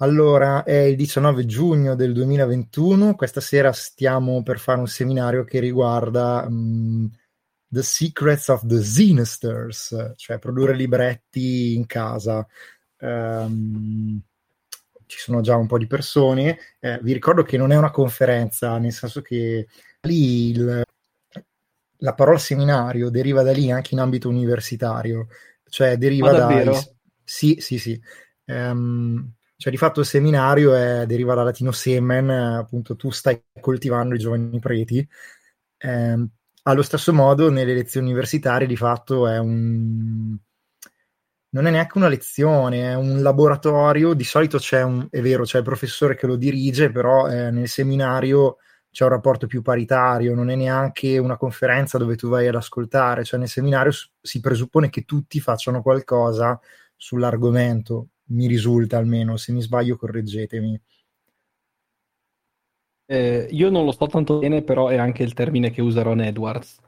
Allora, è il 19 giugno del 2021. Questa sera stiamo per fare un seminario che riguarda um, The Secrets of the Zinesters, cioè produrre libretti in casa. Um, ci sono già un po' di persone. Eh, vi ricordo che non è una conferenza, nel senso che lì il, la parola seminario deriva da lì anche in ambito universitario, cioè deriva da... Sì, sì, sì. Um, cioè, di fatto il seminario è, deriva dal latino semen, appunto tu stai coltivando i giovani preti. Eh, allo stesso modo, nelle lezioni universitarie, di fatto è un... Non è neanche una lezione, è un laboratorio. Di solito c'è un, è vero, c'è il professore che lo dirige, però eh, nel seminario c'è un rapporto più paritario, non è neanche una conferenza dove tu vai ad ascoltare, cioè nel seminario si presuppone che tutti facciano qualcosa sull'argomento mi risulta almeno, se mi sbaglio correggetemi. Eh, io non lo so tanto bene, però è anche il termine che usa Ron Edwards.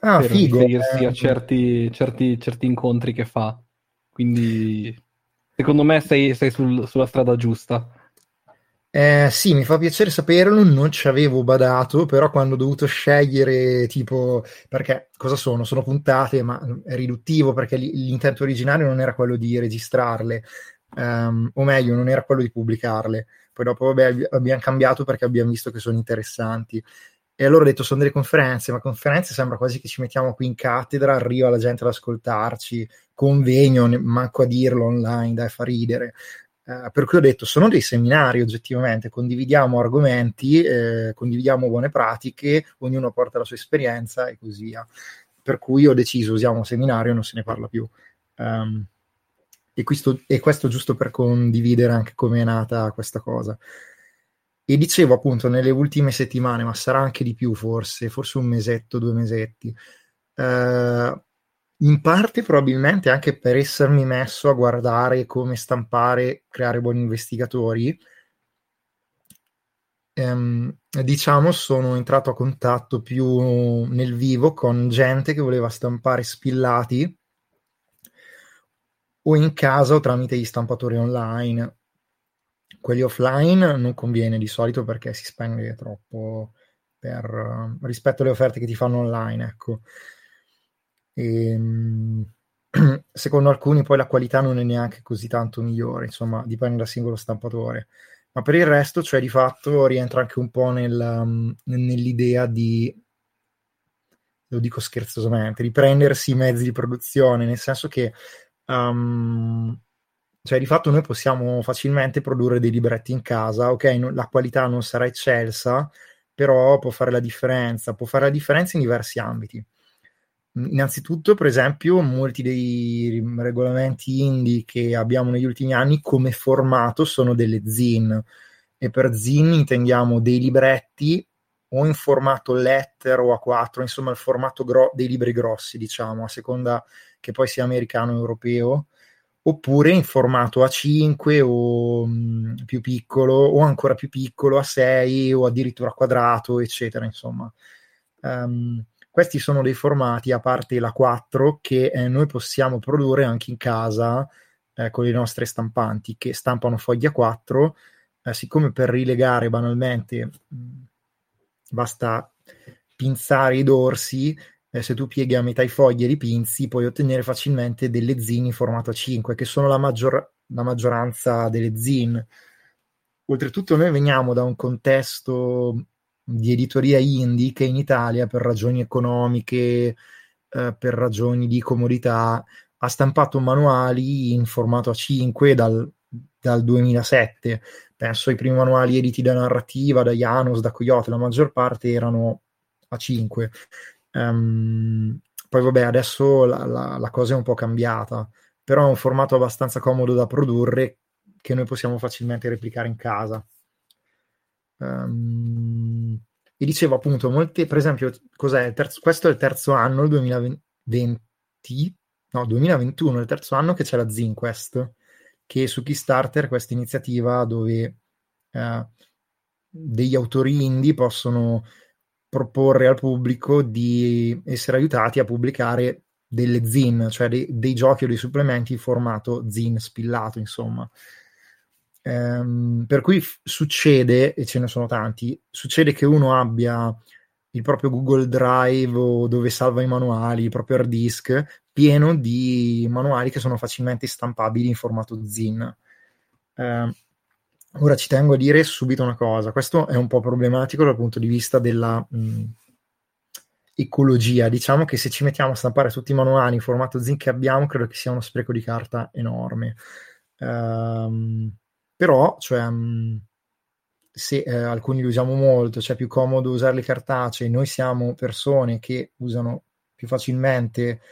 Ah, per figo. riferirsi eh. a certi, certi, certi, incontri che fa. Quindi, secondo me sei, sei sul, sulla strada giusta. Eh, sì, mi fa piacere saperlo, non ci avevo badato, però quando ho dovuto scegliere tipo, perché cosa sono? Sono puntate, ma è riduttivo perché l'intento originario non era quello di registrarle, um, o meglio, non era quello di pubblicarle. Poi dopo vabbè, abbiamo cambiato perché abbiamo visto che sono interessanti. E allora ho detto, sono delle conferenze, ma conferenze sembra quasi che ci mettiamo qui in cattedra, arriva la gente ad ascoltarci, convegno, manco a dirlo online, dai, fa ridere. Eh, per cui ho detto sono dei seminari oggettivamente, condividiamo argomenti, eh, condividiamo buone pratiche, ognuno porta la sua esperienza e così via. Per cui ho deciso usiamo un seminario e non se ne parla più. Um, e, questo, e questo giusto per condividere anche come è nata questa cosa. E dicevo appunto nelle ultime settimane, ma sarà anche di più forse, forse un mesetto, due mesetti, eh, in parte probabilmente anche per essermi messo a guardare come stampare, creare buoni investigatori. Ehm, diciamo, sono entrato a contatto più nel vivo con gente che voleva stampare spillati o in casa o tramite gli stampatori online. Quelli offline non conviene di solito perché si spende troppo per, rispetto alle offerte che ti fanno online, ecco. E, ehm, secondo alcuni poi la qualità non è neanche così tanto migliore, insomma, dipende dal singolo stampatore. Ma per il resto, cioè di fatto, rientra anche un po' nel, um, nell'idea di, lo dico scherzosamente, di prendersi i mezzi di produzione, nel senso che um, cioè di fatto noi possiamo facilmente produrre dei libretti in casa, ok, no, la qualità non sarà eccelsa, però può fare la differenza, può fare la differenza in diversi ambiti. Innanzitutto, per esempio, molti dei regolamenti indie che abbiamo negli ultimi anni come formato sono delle zin e per zin intendiamo dei libretti o in formato letter o A4, insomma il formato gro- dei libri grossi, diciamo, a seconda che poi sia americano o europeo, oppure in formato A5 o mh, più piccolo o ancora più piccolo A6 o addirittura quadrato, eccetera, insomma. Um, questi sono dei formati, a parte la 4, che eh, noi possiamo produrre anche in casa eh, con le nostre stampanti che stampano fogli a 4. Eh, siccome per rilegare banalmente mm, basta pinzare i dorsi, eh, se tu pieghi a metà i fogli e li pinzi, puoi ottenere facilmente delle zin in formato A5, che sono la, maggior- la maggioranza delle zin. Oltretutto noi veniamo da un contesto di editoria indie che in Italia per ragioni economiche, eh, per ragioni di comodità, ha stampato manuali in formato A5 dal, dal 2007. Penso ai primi manuali editi da narrativa, da Janus, da Coyote, la maggior parte erano A5. Um, ehm, poi vabbè, adesso la, la, la, cosa è un po' cambiata, però è un formato abbastanza comodo da produrre che noi possiamo facilmente replicare in casa. Um, e dicevo appunto, molte, per esempio, cos'è terzo, questo è il terzo anno, il 2020, no, 2021, il terzo anno che c'è la ZinQuest, che su Kickstarter questa iniziativa dove eh, degli autori indie possono proporre al pubblico di essere aiutati a pubblicare delle zin, cioè dei, dei giochi o dei supplementi in formato zin spillato, insomma. Ehm, per cui f- succede, e ce ne sono tanti, succede che uno abbia il proprio Google Drive o dove salva i manuali, il proprio hard disk, pieno di manuali che sono facilmente stampabili in formato zin. Eh, ora ci tengo a dire subito una cosa, questo è un po' problematico dal punto di vista della mh, ecologia. Diciamo che se ci mettiamo a stampare tutti i manuali in formato zin che abbiamo, credo che sia uno spreco di carta enorme. Um, però, cioè, mh, se eh, alcuni li usiamo molto, cioè è più comodo usare le cartacee, noi siamo persone che usano più facilmente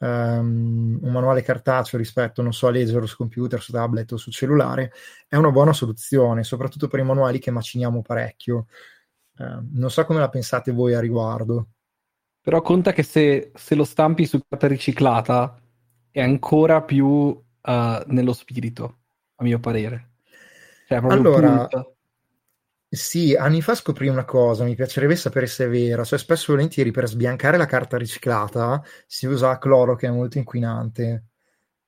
um, un manuale cartaceo rispetto, non so, a leggerlo su computer, su tablet o su cellulare, è una buona soluzione, soprattutto per i manuali che maciniamo parecchio. Uh, non so come la pensate voi a riguardo. Però conta che se, se lo stampi su carta riciclata è ancora più uh, nello spirito, a mio parere. Cioè, allora. Sì, anni fa scoprì una cosa, mi piacerebbe sapere se è vera, cioè spesso e volentieri per sbiancare la carta riciclata si usa cloro che è molto inquinante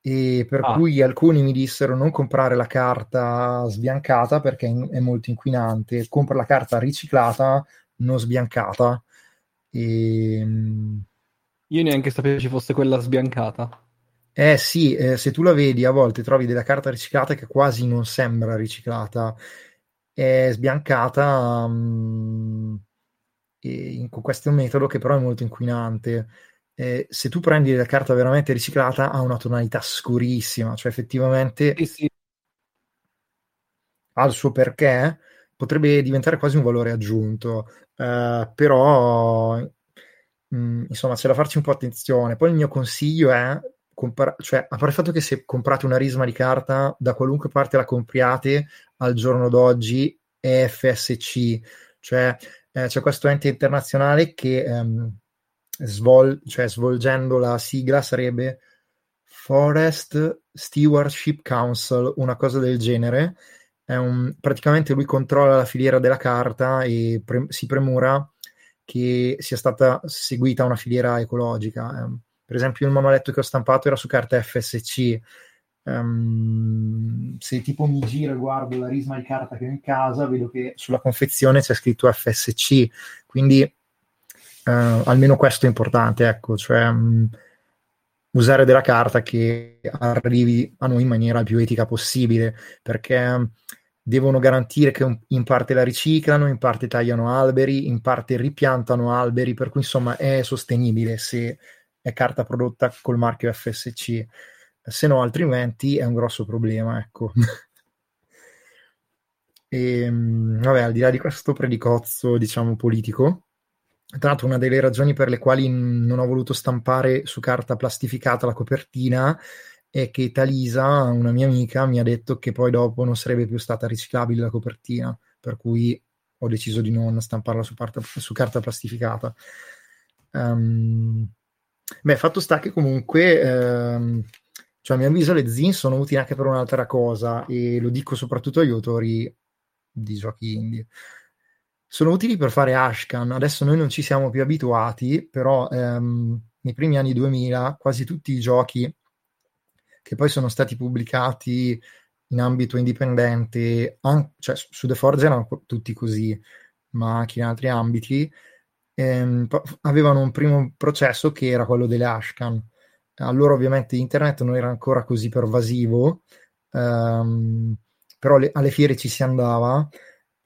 e per ah. cui alcuni mi dissero non comprare la carta sbiancata perché è molto inquinante, compra la carta riciclata non sbiancata. E... Ehm, Io neanche sapevo ci fosse quella sbiancata. Eh sì, eh, se tu la vedi a volte trovi della carta riciclata che quasi non sembra riciclata è sbiancata um, in, con questo metodo che però è molto inquinante. Eh, se tu prendi la carta veramente riciclata ha una tonalità scurissima, cioè effettivamente sì, sì. ha il suo perché, potrebbe diventare quasi un valore aggiunto, eh, però mh, mm, insomma c'è da farci un po' attenzione. Poi il mio consiglio è compar- cioè, a parte il fatto che se comprate una risma di carta da qualunque parte la compriate al giorno d'oggi è FSC, cioè eh, c'è questo ente internazionale che ehm, svol- cioè, svolgendo la sigla sarebbe Forest Stewardship Council, una cosa del genere. Un, praticamente lui controlla la filiera della carta e pre- si premura che sia stata seguita una filiera ecologica. Eh, per esempio, il manualetto che ho stampato era su carta FSC. Um, ehm, se tipo mi giro e guardo la risma di carta che ho in casa, vedo che sulla confezione c'è scritto FSC. Quindi, uh, almeno questo è importante, ecco, cioè um, usare della carta che arrivi a noi in maniera più etica possibile, perché devono garantire che in parte la riciclano, in parte tagliano alberi, in parte ripiantano alberi, per cui insomma è sostenibile se è carta prodotta col marchio FSC, se no altrimenti è un grosso problema, ecco. e, ehm, vabbè, al di là di questo predicozzo, diciamo, politico, tra l'altro una delle ragioni per le quali non ho voluto stampare su carta plastificata la copertina è che Talisa, una mia amica, mi ha detto che poi dopo non sarebbe più stata riciclabile la copertina, per cui ho deciso di non stamparla su, parta, su carta plastificata. Um, Beh, fatto sta che comunque, ehm, cioè a mio avviso, le zin sono utili anche per un'altra cosa e lo dico soprattutto agli autori di giochi indie. Sono utili per fare Ashcan. Adesso noi non ci siamo più abituati, però ehm, nei primi anni 2000 quasi tutti i giochi che poi sono stati pubblicati in ambito indipendente, an- cioè su The Forge erano tutti così, ma anche in altri ambiti, ehm, avevano un primo processo che era quello delle Ashcan. Allora ovviamente internet non era ancora così pervasivo, ehm, però le, alle fiere ci si andava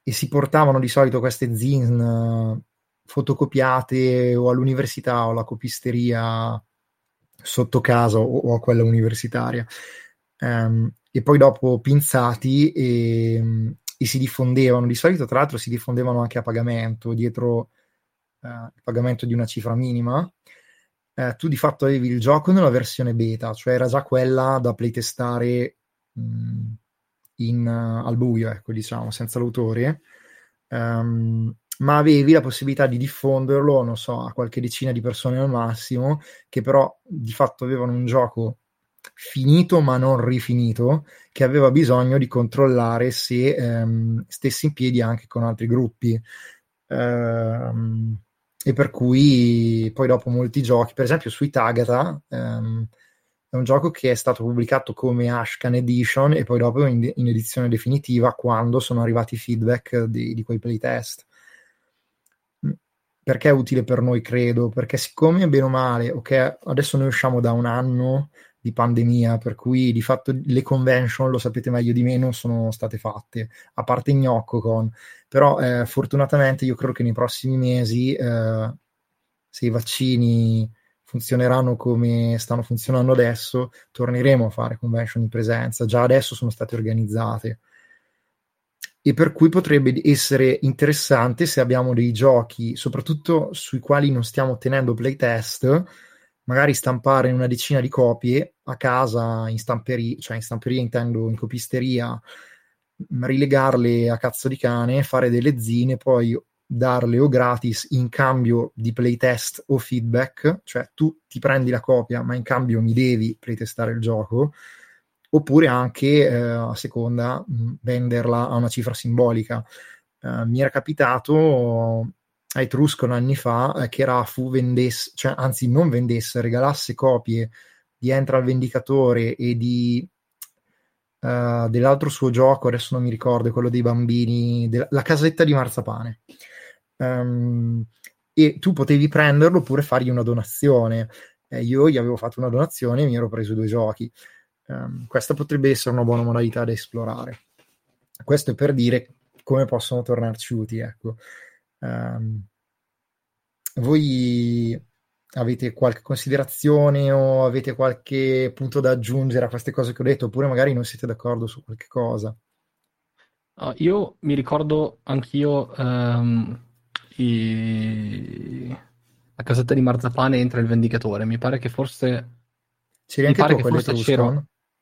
e si portavano di solito queste zin uh, fotocopiate o all'università o alla copisteria sotto casa o, o a quella universitaria. Um, e poi dopo pinzati e, e, si diffondevano. Di solito, tra l'altro, si diffondevano anche a pagamento dietro eh, il pagamento di una cifra minima, eh, tu di fatto avevi il gioco nella versione beta, cioè era già quella da playtestare mh, in, uh, al buio, ecco, diciamo, senza l'autore, um, ma avevi la possibilità di diffonderlo, non so, a qualche decina di persone al massimo, che però di fatto avevano un gioco finito ma non rifinito, che aveva bisogno di controllare se um, stesse in piedi anche con altri gruppi. Um, e per cui poi dopo molti giochi, per esempio su Itagata, ehm, è un gioco che è stato pubblicato come Ashcan Edition e poi dopo in, in edizione definitiva quando sono arrivati i feedback di, di quei playtest. Perché è utile per noi, credo? Perché siccome bene o male, ok, adesso noi usciamo da un anno di pandemia, per cui di fatto le convention, lo sapete meglio di me, non sono state fatte, a parte GnoccoCon, però eh, fortunatamente io credo che nei prossimi mesi, eh, se i vaccini funzioneranno come stanno funzionando adesso, torneremo a fare convention in presenza, già adesso sono state organizzate. E per cui potrebbe essere interessante se abbiamo dei giochi, soprattutto sui quali non stiamo ottenendo playtest, magari stampare una decina di copie a casa in stamperia, cioè in stamperia intendo in copisteria, rilegarle a cazzo di cane, fare delle zine, poi darle o gratis in cambio di playtest o feedback, cioè tu ti prendi la copia ma in cambio mi devi playtestare il gioco, oppure anche eh, a seconda mh, venderla a una cifra simbolica. Uh, mi era capitato a Etruscon anni fa eh, che Rafu vendesse, cioè anzi non vendesse, regalasse copie di Entra al Vendicatore e di uh, dell'altro suo gioco, adesso non mi ricordo, quello dei bambini, de- la casetta di marzapane. Um, e tu potevi prenderlo oppure fargli una donazione. Eh, io gli avevo fatto una donazione e mi ero preso due giochi. Um, questa potrebbe essere una buona modalità da esplorare. Questo è per dire come possono tornarci utili, ecco. Um, voi avete qualche considerazione o avete qualche punto da aggiungere a queste cose che ho detto, oppure magari non siete d'accordo su qualche cosa? Uh, io mi ricordo anch'io um, i... la casetta di marzapane entra il vendicatore. Mi pare che forse. C'eri mi pare che forse c'ero.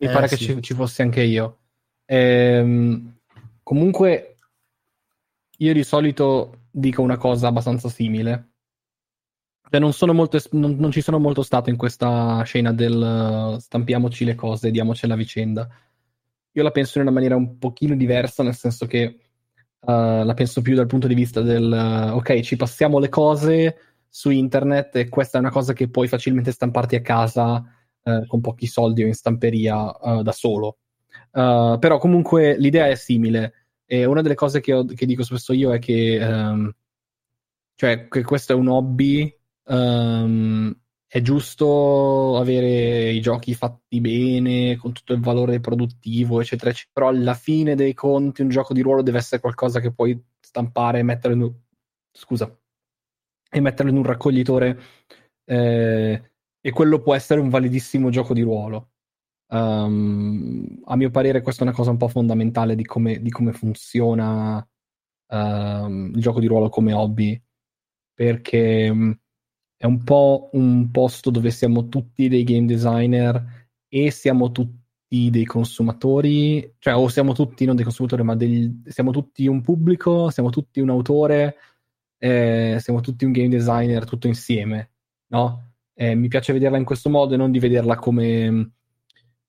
Mi eh, pare sì. che ci, ci, fossi anche io. Ehm, comunque, io di solito dico una cosa abbastanza simile. Cioè, non, molto, non, non, ci sono molto stato in questa scena del uh, stampiamoci le cose, diamoci la vicenda. Io la penso in una maniera un pochino diversa, nel senso che uh, la penso più dal punto di vista del uh, ok, ci passiamo le cose su internet e questa è una cosa che puoi facilmente stamparti a casa con pochi soldi o in stamperia da solo. però comunque l'idea è simile e una delle cose che, ho, che dico spesso io è che, um, cioè, che questo è un hobby, um, è giusto avere i giochi fatti bene, con tutto il valore produttivo, eccetera, eccetera, però alla fine dei conti un gioco di ruolo deve essere qualcosa che puoi stampare e metterlo in un... scusa, e metterlo in un raccoglitore eh, e quello può essere un validissimo gioco di ruolo. Um, a mio parere questa è una cosa un po' fondamentale di come, di come funziona um, il gioco di ruolo come hobby, perché um, è un po' un posto dove siamo tutti dei game designer e siamo tutti dei consumatori, cioè o siamo tutti non dei consumatori, ma degli, siamo tutti un pubblico, siamo tutti un autore, eh, siamo tutti un game designer tutto insieme, no? Eh, mi piace vederla in questo modo e non di vederla come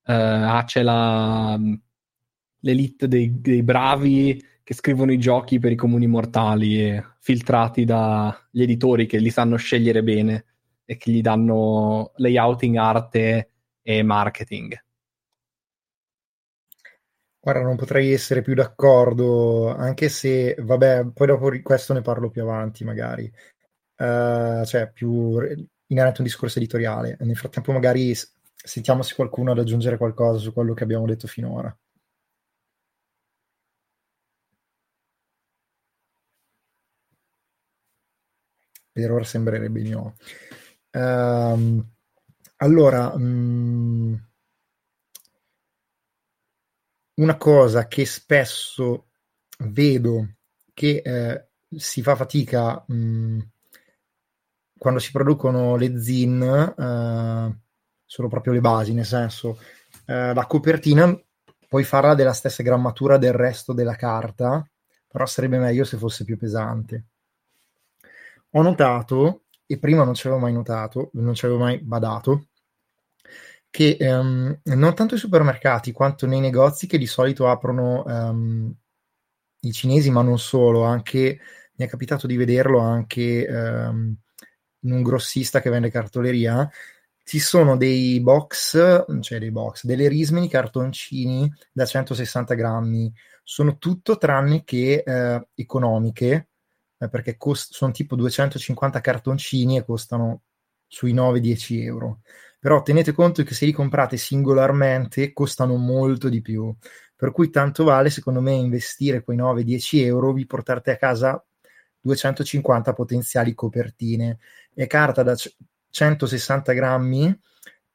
uh, ah, c'è la, l'elite dei, dei, bravi che scrivono i giochi per i comuni mortali, filtrati dagli editori che li sanno scegliere bene e che gli danno layouting, arte e marketing. Guarda, non potrei essere più d'accordo, anche se, vabbè, poi dopo questo ne parlo più avanti magari, uh, cioè più inerente a un discorso editoriale. Nel frattempo magari Sentiamo se qualcuno ha da aggiungere qualcosa su quello che abbiamo detto finora. Per ora sembrerebbe di no. Um, allora, um, una cosa che spesso vedo che eh, si fa fatica um, quando si producono le zin, uh, sono proprio le basi, nel senso eh, la copertina puoi farla della stessa grammatura del resto della carta, però sarebbe meglio se fosse più pesante. Ho notato, e prima non ci avevo mai notato, non ci avevo mai badato, che um, non tanto i supermercati quanto nei negozi che di solito aprono um, i cinesi, ma non solo, anche mi è capitato di vederlo anche um, in un grossista che vende cartoleria, ci sono dei box, cioè dei box, delle rismini cartoncini da 160 grammi. Sono tutto tranne che eh, economiche, eh, perché cost- sono tipo 250 cartoncini e costano sui 9-10 euro. Però tenete conto che se li comprate singolarmente costano molto di più. Per cui tanto vale, secondo me, investire quei 9-10 euro, vi portate a casa 250 potenziali copertine. E carta da 160 grammi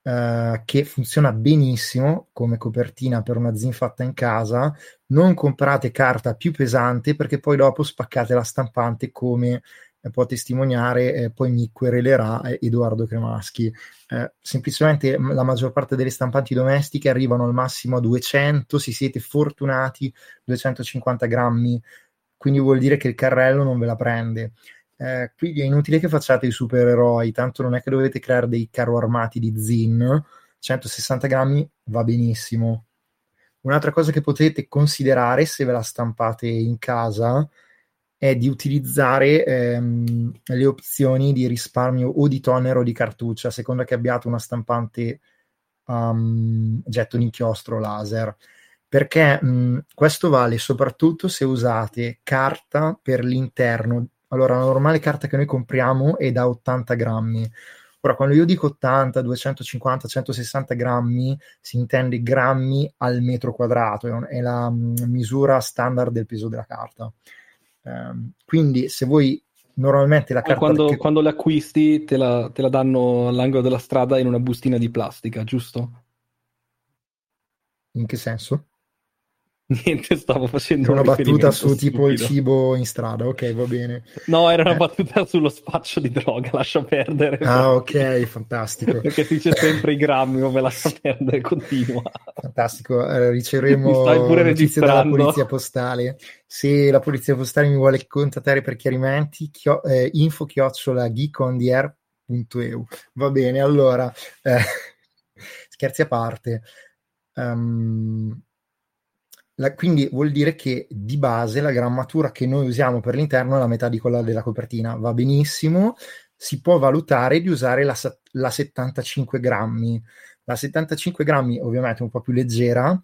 eh, che funziona benissimo come copertina per una zin fatta in casa. Non comprate carta più pesante perché poi dopo spaccate la stampante come eh, può testimoniare, eh, poi mi querelerà eh, Edoardo Cremaschi. Eh, semplicemente la maggior parte delle stampanti domestiche arrivano al massimo a 200, se siete fortunati 250 grammi, quindi vuol dire che il carrello non ve la prende. Eh, quindi è inutile che facciate i supereroi, tanto non è che dovete creare dei carro armati di zin, 160 grammi va benissimo. Un'altra cosa che potete considerare se ve la stampate in casa è di utilizzare ehm, le opzioni di risparmio o di toner o di cartuccia, a seconda che abbiate una stampante um, getto d'inchiostro laser. Perché mh, questo vale soprattutto se usate carta per l'interno allora, la normale carta che noi compriamo è da 80 grammi. Ora, quando io dico 80, 250, 160 grammi, si intende grammi al metro quadrato, è la mm, misura standard del peso della carta. Um, quindi, se voi normalmente la carta. Quando, che... quando le acquisti, te la, te la danno all'angolo della strada in una bustina di plastica, giusto? In che senso? Niente, stavo facendo una battuta su stupido. tipo il cibo in strada, ok, va bene. No, era una eh. battuta sullo spaccio di droga, lascia perdere. Ah, ok, fantastico. Perché si dice sempre i grammi, come lascia perdere, continua. Fantastico, eh, riceveremo notizie dalla polizia postale. Se la polizia postale mi vuole contattare per chiarimenti, chio- eh, info chiocciola geekondier.eu. Va bene, allora, eh, scherzi a parte. Um, la, quindi vuol dire che di base la grammatura che noi usiamo per l'interno è la metà di quella della copertina. Va benissimo, si può valutare di usare la, la 75 grammi. La 75 grammi ovviamente è un po' più leggera,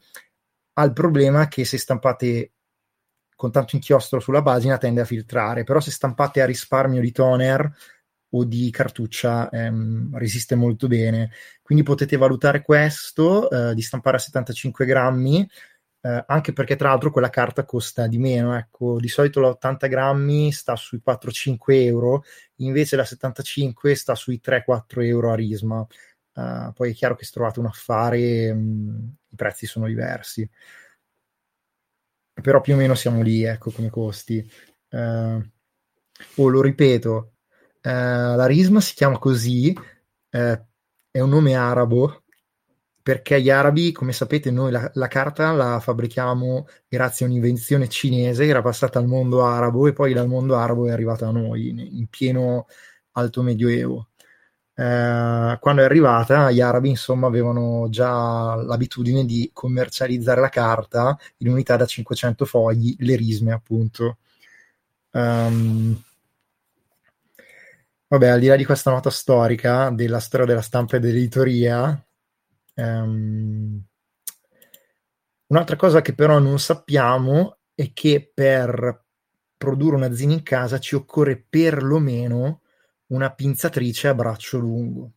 ha il problema che se stampate con tanto inchiostro sulla pagina tende a filtrare, però se stampate a risparmio di toner o di cartuccia ehm, resiste molto bene. Quindi potete valutare questo, eh, di stampare a 75 grammi, eh, anche perché tra l'altro quella carta costa di meno, ecco, di solito la 80 grammi sta sui 4-5 euro, invece la 75 sta sui 3-4 euro a Risma. Uh, poi è chiaro che se trovate un affare mh, mm, i prezzi sono diversi, però più o meno siamo lì, ecco, come costi. Uh, oh, lo ripeto, uh, la Risma si chiama così, è un nome arabo perché gli arabi, come sapete, noi la, la, carta la fabbrichiamo grazie a un'invenzione cinese che era passata al mondo arabo e poi dal mondo arabo è arrivata a noi in, in pieno alto medioevo. Eh, quando è arrivata, gli arabi insomma avevano già l'abitudine di commercializzare la carta in unità da 500 fogli, le risme appunto. Um, vabbè, al di là di questa nota storica della storia della stampa e dell'editoria, Um, un'altra cosa che però non sappiamo è che per produrre una zina in casa ci occorre perlomeno una pinzatrice a braccio lungo.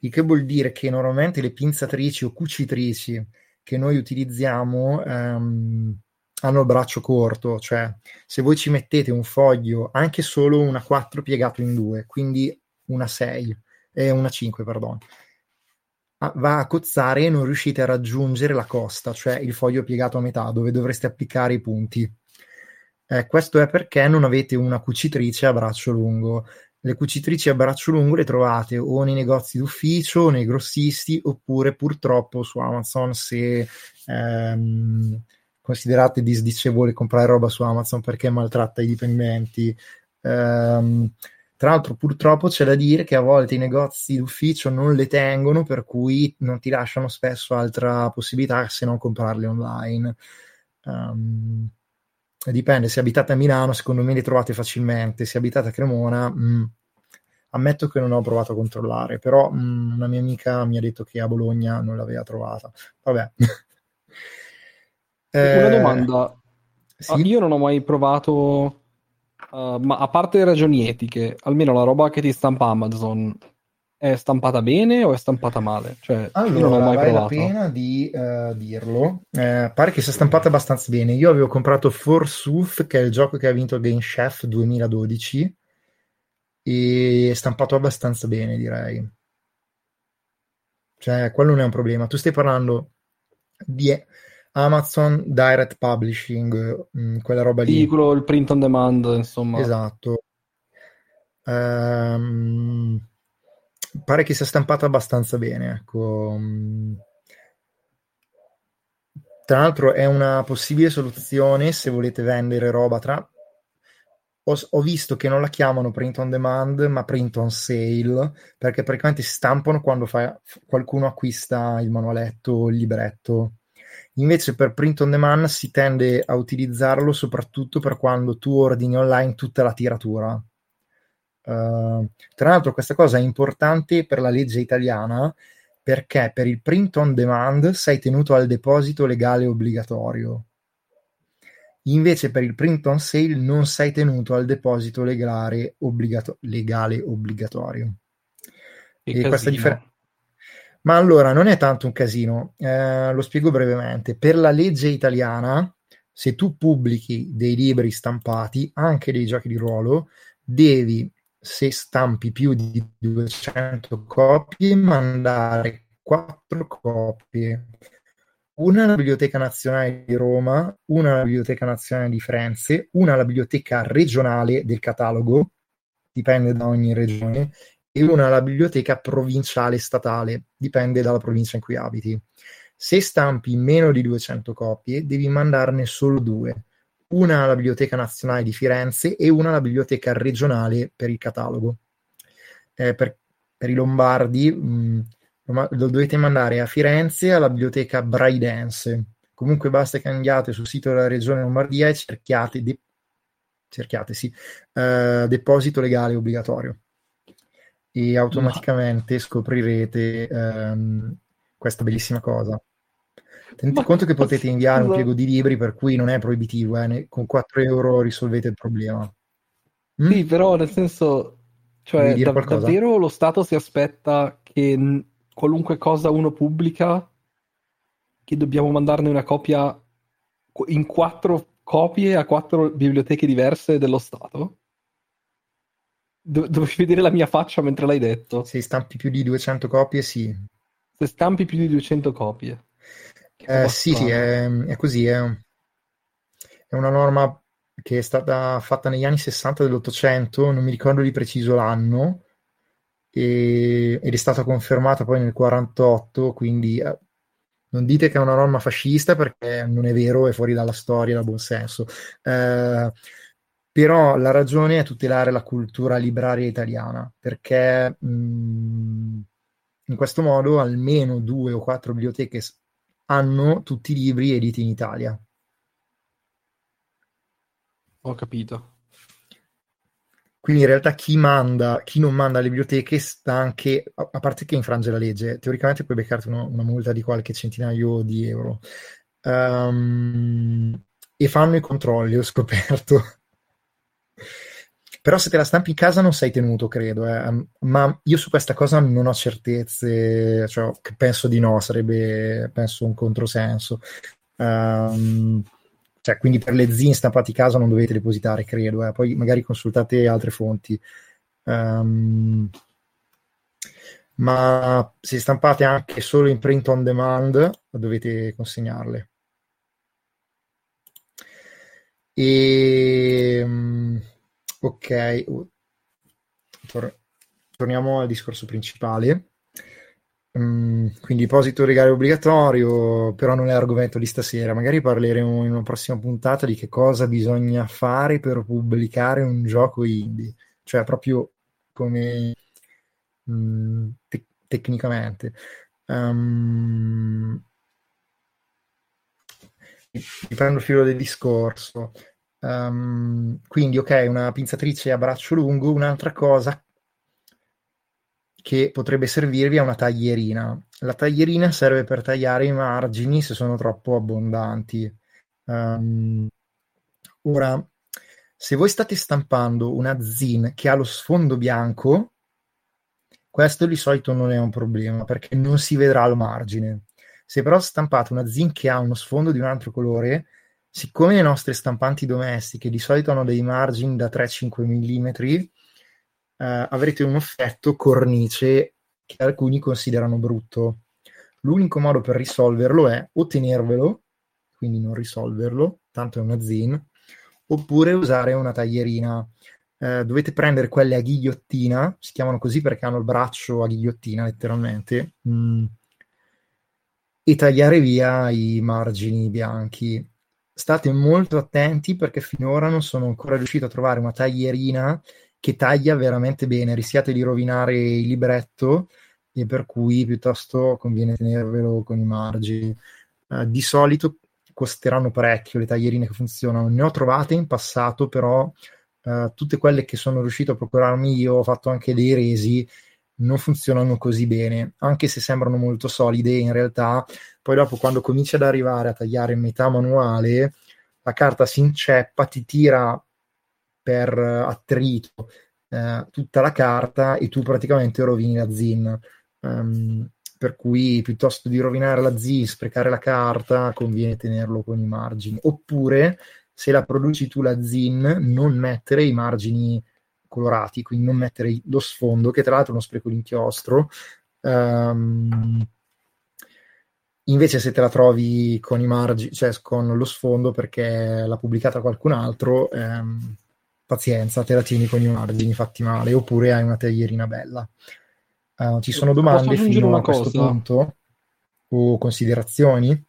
Il che vuol dire che normalmente le pinzatrici o cucitrici che noi utilizziamo um, hanno il braccio corto, cioè se voi ci mettete un foglio, anche solo una 4 piegato in due, quindi una 6, eh, una 5, perdono, va a cozzare e non riuscite a raggiungere la costa, cioè il foglio piegato a metà, dove dovreste applicare i punti. Eh, questo è perché non avete una cucitrice a braccio lungo. Le cucitrici a braccio lungo le trovate o nei negozi d'ufficio, nei grossisti, oppure purtroppo su Amazon se ehm, considerate disdicevole comprare roba su Amazon perché maltratta i dipendenti. Ehm, tra l'altro, purtroppo c'è da dire che a volte i negozi d'ufficio non le tengono, per cui non ti lasciano spesso altra possibilità se non comprarle online. Um, dipende, se abitate a Milano, secondo me le trovate facilmente, se abitate a Cremona, mh, mm, Ammetto che non ho provato a controllare, però mh, mm, una mia amica mi ha detto che a Bologna non l'aveva trovata. Vabbè. eh, una domanda. Sì? Ah, io non ho mai provato, uh, ma a parte ragioni etiche, almeno la roba che ti stampa Amazon è stampata bene o è stampata male? Cioè, allora, non ho mai vale provato. la pena di uh, dirlo. Eh, pare che sia stampata abbastanza bene. Io avevo comprato Forsooth, che è il gioco che ha vinto il Game Chef 2012, e è stampato abbastanza bene, direi. Cioè, quello non è un problema. Tu stai parlando di Amazon Direct Publishing, mh, mm, quella roba lì. Quello, il print on demand, insomma. Esatto. Um, pare che sia stampata abbastanza bene, ecco. Tra l'altro è una possibile soluzione se volete vendere roba tra... Ho, ho, visto che non la chiamano print on demand, ma print on sale, perché praticamente stampano quando fa, qualcuno acquista il manualetto o il libretto. Invece per print on demand si tende a utilizzarlo soprattutto per quando tu ordini online tutta la tiratura Uh, tra l'altro questa cosa è importante per la legge italiana perché per il print on demand sei tenuto al deposito legale obbligatorio. Invece per il print on sale non sei tenuto al deposito legale, obbligato- legale obbligatorio. E, e questa differenza ma allora non è tanto un casino, eh, lo spiego brevemente. Per la legge italiana, se tu pubblichi dei libri stampati, anche dei giochi di ruolo, devi se stampi più di 200 copie, mandare 4 copie. Una alla Biblioteca Nazionale di Roma, una alla Biblioteca Nazionale di Firenze, una alla Biblioteca Regionale del catalogo, dipende da ogni regione, e una alla Biblioteca Provinciale Statale, dipende dalla provincia in cui abiti. Se stampi meno di 200 copie, devi mandarne solo due una alla Biblioteca Nazionale di Firenze e una alla Biblioteca Regionale per il catalogo. Eh, per, per, i lombardi mh, lo dovete mandare a Firenze alla Biblioteca Braidense. Comunque basta che andiate sul sito della Regione Lombardia e cerchiate, de- cerchiate sì, uh, deposito legale obbligatorio e automaticamente scoprirete um, questa bellissima cosa. Tenete conto che potete inviare un piego di libri per cui non è proibitivo, eh, con 4 euro risolvete il problema. Mm? Sì, però nel senso, cioè, da- davvero lo Stato si aspetta che n- qualunque cosa uno pubblica, che dobbiamo mandarne una copia in quattro copie a quattro biblioteche diverse dello Stato? Do- dovevi vedere la mia faccia mentre l'hai detto. Se stampi più di 200 copie, sì. Se stampi più di 200 copie. Eh, sì, sì, è, è così. È, è, una norma che è stata fatta negli anni 60 dell'Ottocento, non mi ricordo di preciso l'anno, e, ed è stata confermata poi nel 48, quindi eh, non dite che è una norma fascista perché non è vero, è fuori dalla storia, dal buon senso. Eh, però la ragione è tutelare la cultura libraria italiana, perché mh, in questo modo almeno due o quattro biblioteche hanno tutti i libri editi in Italia. Ho capito. Quindi in realtà chi manda, chi non manda alle biblioteche sta anche, a parte che infrange la legge, teoricamente puoi beccarti una, una multa di qualche centinaio di euro. Um, e fanno i controlli, ho scoperto. Però se te la stampi in casa non sei tenuto, credo. Eh. Ma io su questa cosa non ho certezze, cioè, penso di no, sarebbe penso un controsenso. Um, cioè, quindi per le zin stampate in casa non dovete depositare, credo. Eh. Poi magari consultate altre fonti. Um, ma se stampate anche solo in print on demand dovete consegnarle. E Ok, Tor- torniamo al discorso principale. Mm, quindi deposito regale obbligatorio, però non è argomento di stasera. Magari parleremo in una prossima puntata di che cosa bisogna fare per pubblicare un gioco indie, cioè proprio come mm, te- tecnicamente. Um, riprendo il filo del discorso. Um, quindi, ok, una pinzatrice a braccio lungo. Un'altra cosa, che potrebbe servirvi è una taglierina. La taglierina serve per tagliare i margini se sono troppo abbondanti. Um, ora, se voi state stampando una zin che ha lo sfondo bianco, questo di solito non è un problema perché non si vedrà al margine. Se però stampate una zin che ha uno sfondo di un altro colore, siccome le nostre stampanti domestiche di solito hanno dei margini da 3-5 mm, eh, avrete un effetto cornice che alcuni considerano brutto. L'unico modo per risolverlo è ottenervelo, quindi non risolverlo, tanto è una zin, oppure usare una taglierina. Eh, dovete prendere quelle a ghigliottina, si chiamano così perché hanno il braccio a ghigliottina letteralmente, mm, e tagliare via i margini bianchi. State molto attenti perché finora non sono ancora riuscito a trovare una taglierina che taglia veramente bene, rischiate di rovinare il libretto e per cui piuttosto conviene tenervelo con i margini. Uh, di solito costeranno parecchio le taglierine che funzionano. Ne ho trovate in passato, però uh, tutte quelle che sono riuscito a procurarmi io, ho fatto anche dei resi, non funzionano così bene, anche se sembrano molto solide, in realtà poi dopo quando cominci ad arrivare a tagliare in metà manuale, la carta si inceppa, ti tira per attrito eh, tutta la carta e tu praticamente rovini la zin. Um, per cui piuttosto di rovinare la zin, sprecare la carta, conviene tenerlo con i margini. Oppure, se la produci tu la zin, non mettere i margini colorati, quindi non mettere lo sfondo, che tra l'altro è uno spreco di inchiostro. Um, invece se te la trovi con i margini, cioè con lo sfondo perché l'ha pubblicata qualcun altro, ehm, pazienza, te la tieni con i margini fatti male, oppure hai una taglierina bella. Uh, ci sono domande fino a questo cosa? punto? O considerazioni?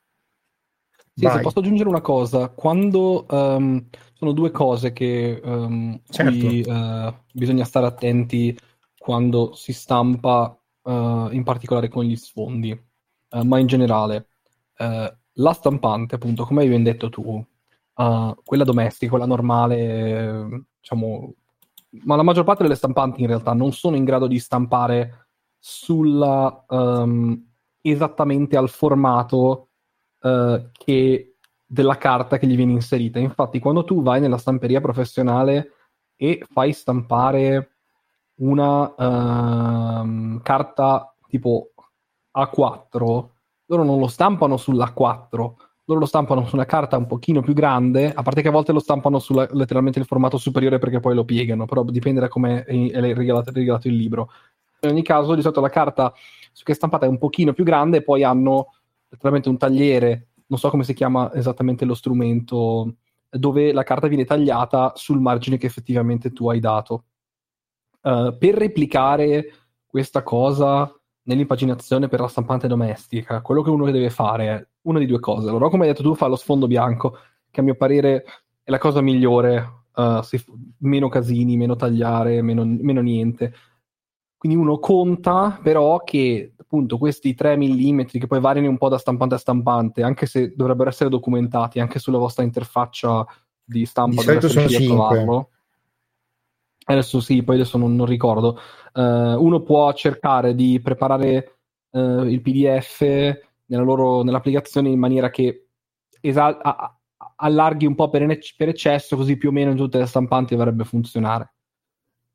Sì, posso aggiungere una cosa, quando um, sono due cose che um, certo. cui uh, bisogna stare attenti quando si stampa, uh, in particolare con gli sfondi, uh, ma in generale, la stampante, appunto, come hai detto tu, quella domestica, quella normale, diciamo, ma la maggior parte delle stampanti in realtà non sono in grado di stampare sulla, um, esattamente al formato che, della carta che gli viene inserita. Infatti, quando tu vai nella stamperia professionale e fai stampare una uh, carta tipo A4, loro non lo stampano sull'A4, loro lo stampano su una carta un pochino più grande, a parte che a volte lo stampano sulla, letteralmente il formato superiore perché poi lo piegano, però dipende da come è, è regalato, regalato, il libro. In ogni caso, di solito la carta che è stampata è un pochino più grande e poi hanno letteralmente un tagliere, non so come si chiama esattamente lo strumento, dove la carta viene tagliata sul margine che effettivamente tu hai dato. Uh, per replicare questa cosa nell'impaginazione per la stampante domestica, quello che uno deve fare è una di due cose. Allora, come hai detto tu, fa lo sfondo bianco, che a mio parere è la cosa migliore, uh, si, meno casini, meno tagliare, meno, meno, niente. Quindi uno conta però che appunto questi 3 mm che poi variano un po' da stampante a stampante, anche se dovrebbero essere documentati anche sulla vostra interfaccia di stampa, di sono 5. Adesso sì, poi adesso non, non ricordo. Uh, uno può cercare di preparare uh, il PDF nella loro, nell'applicazione in maniera che esal- a- allarghi un po' per, in- per, eccesso, così più o meno in tutte le stampanti dovrebbe funzionare.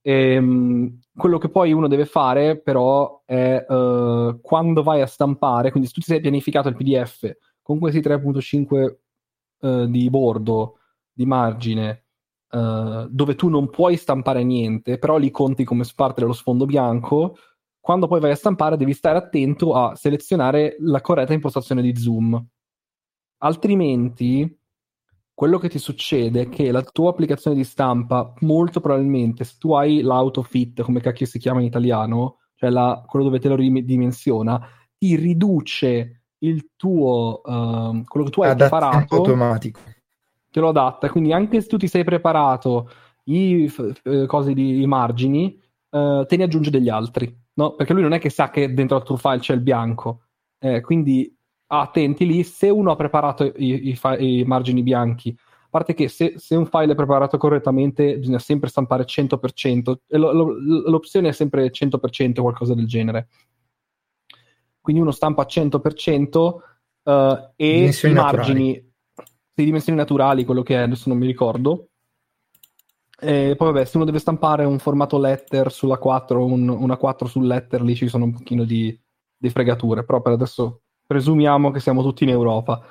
E, um, quello che poi uno deve fare, però, è uh, quando vai a stampare, quindi se tu ti sei pianificato il PDF con questi 3.5 uh, di bordo, di margine, uh, dove tu non puoi stampare niente, però li conti come parte dello sfondo bianco, quando poi vai a stampare devi stare attento a selezionare la corretta impostazione di zoom. Altrimenti, quello che ti succede è che la tua applicazione di stampa, molto probabilmente, se tu hai l'autofit, come cacchio si chiama in italiano, cioè la, quello dove te lo ridimensiona, ti riduce il tuo, uh, quello che tu hai Adatta preparato. automatico. Te lo adatta, quindi anche se tu ti sei preparato i f- cose di, i margini, uh, te ne aggiunge degli altri no? Perché lui non è che sa che dentro al true file c'è il bianco. Eh, quindi attenti lì, se uno ha preparato i, i, i, margini bianchi, a parte che se, se, un file è preparato correttamente bisogna sempre stampare 100%, e lo, lo, l'opzione è sempre 100% o qualcosa del genere. Quindi uno stampa 100% uh, eh, e i margini, di dimensioni naturali, quello che è, adesso non mi ricordo. E poi vabbè, se uno deve stampare un formato letter sulla 4, un, una 4 sul letter, lì ci sono un pochino di, di fregature, però per adesso presumiamo che siamo tutti in Europa.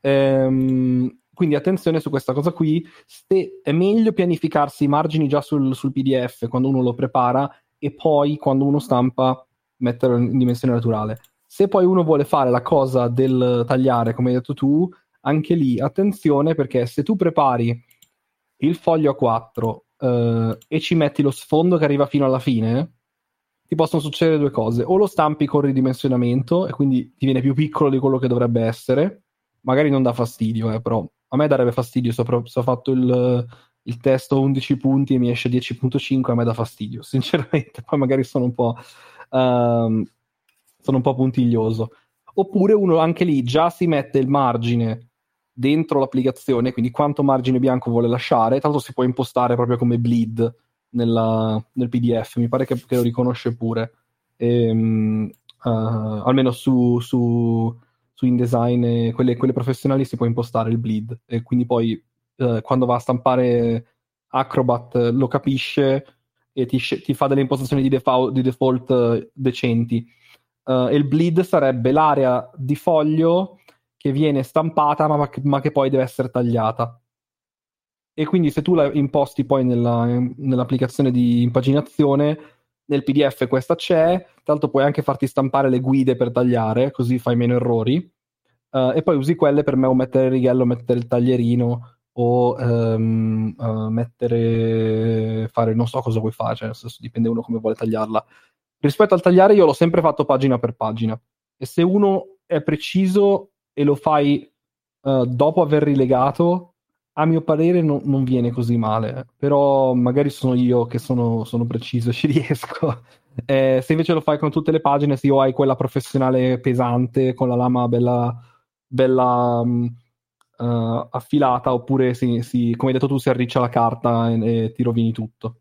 Ehm, quindi attenzione su questa cosa qui, Se è meglio pianificarsi i margini già sul, sul, PDF quando uno lo prepara e poi quando uno stampa metterlo in dimensione naturale. Se poi uno vuole fare la cosa del tagliare, come hai detto tu, anche lì attenzione perché se tu prepari il foglio A4 eh, e ci metti lo sfondo che arriva fino alla fine, ti possono succedere due cose. O lo stampi con ridimensionamento e quindi ti viene più piccolo di quello che dovrebbe essere, magari non dà fastidio, eh, però a me darebbe fastidio se ho, fatto il, il testo 11 punti e mi esce 10.5 a me dà fastidio, sinceramente, poi magari sono un po', um, sono un po' puntiglioso. Oppure uno anche lì già si mette il margine dentro l'applicazione, quindi quanto margine bianco vuole lasciare, tanto si può impostare proprio come bleed nella, nel PDF, mi pare che, che lo riconosce pure, e, um, uh, almeno su, su su InDesign quelle, quelle, professionali si può impostare il bleed e quindi poi eh, quando va a stampare Acrobat lo capisce e ti, ti fa delle impostazioni di default, di default uh, decenti. Uh, il bleed sarebbe l'area di foglio che viene stampata ma, ma, che poi deve essere tagliata. E quindi se tu la imposti poi nella, nell'applicazione di impaginazione, nel PDF questa c'è, l'altro puoi anche farti stampare le guide per tagliare, così fai meno errori, uh, e poi usi quelle per me o mettere il righello, mettere il taglierino o um, uh, mettere, fare, non so cosa vuoi fare, cioè, nel senso, dipende uno come vuole tagliarla. Rispetto al tagliare io l'ho sempre fatto pagina per pagina e se uno è preciso e lo fai uh, dopo aver rilegato, a mio parere no, non viene così male, però magari sono io che sono, sono preciso, ci riesco. Eh, se invece lo fai con tutte le pagine, se io hai quella professionale pesante con la lama bella, bella um, uh, affilata, oppure si, si, come hai detto tu, si arriccia la carta e, e ti rovini tutto.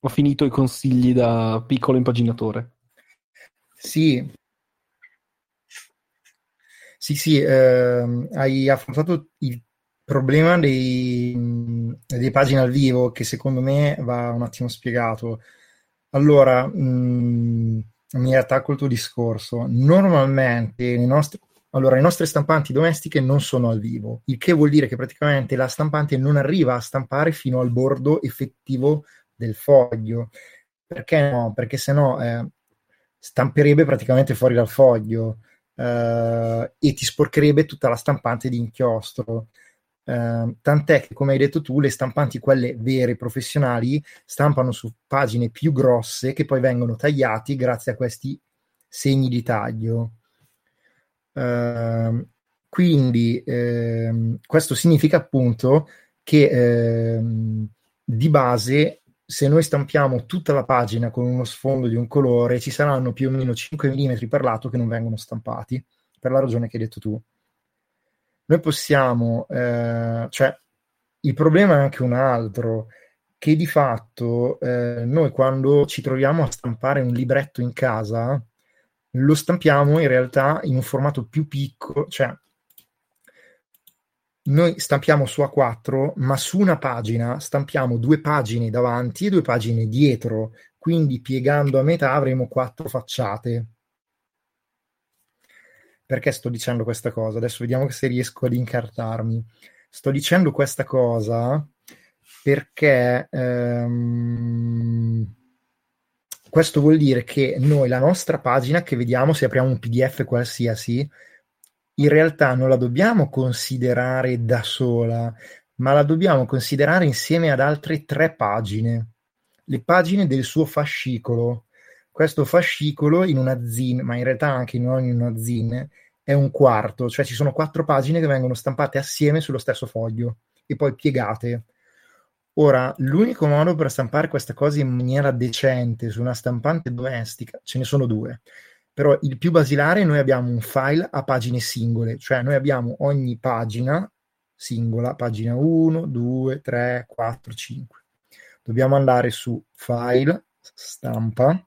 Ho finito i consigli da piccolo impaginatore. Sì, sì, sì, eh, hai affrontato il problema dei, dei pagine al vivo che secondo me va un attimo spiegato. Allora, mh, mi attacco il tuo discorso. Normalmente nostri, allora, le nostre stampanti domestiche non sono al vivo, il che vuol dire che praticamente la stampante non arriva a stampare fino al bordo effettivo del foglio. Perché no? Perché se no eh, stamperebbe praticamente fuori dal foglio eh, e ti sporcherebbe tutta la stampante di inchiostro. Uh, tant'è che, come hai detto tu, le stampanti, quelle vere, professionali, stampano su pagine più grosse che poi vengono tagliati grazie a questi segni di taglio. Uh, quindi uh, questo significa appunto che ehm, di base se noi stampiamo tutta la pagina con uno sfondo di un colore ci saranno più o meno 5 mm per lato che non vengono stampati per la ragione che hai detto tu noi possiamo, eh, cioè il problema è anche un altro, che di fatto eh, noi quando ci troviamo a stampare un libretto in casa, lo stampiamo in realtà in un formato più piccolo, cioè noi stampiamo su A4, ma su una pagina stampiamo due pagine davanti e due pagine dietro, quindi piegando a metà avremo quattro facciate. Perché sto dicendo questa cosa? Adesso vediamo se riesco ad incartarmi. Sto dicendo questa cosa perché ehm, questo vuol dire che noi la nostra pagina che vediamo se apriamo un PDF qualsiasi, in realtà non la dobbiamo considerare da sola, ma la dobbiamo considerare insieme ad altre tre pagine, le pagine del suo fascicolo questo fascicolo in una zin, ma in realtà anche in una zin, è un quarto, cioè ci sono quattro pagine che vengono stampate assieme sullo stesso foglio e poi piegate. Ora, l'unico modo per stampare questa cosa in maniera decente su una stampante domestica, ce ne sono due, però il più basilare noi abbiamo un file a pagine singole, cioè noi abbiamo ogni pagina singola, pagina 1, 2, 3, 4, 5. Dobbiamo andare su file, stampa,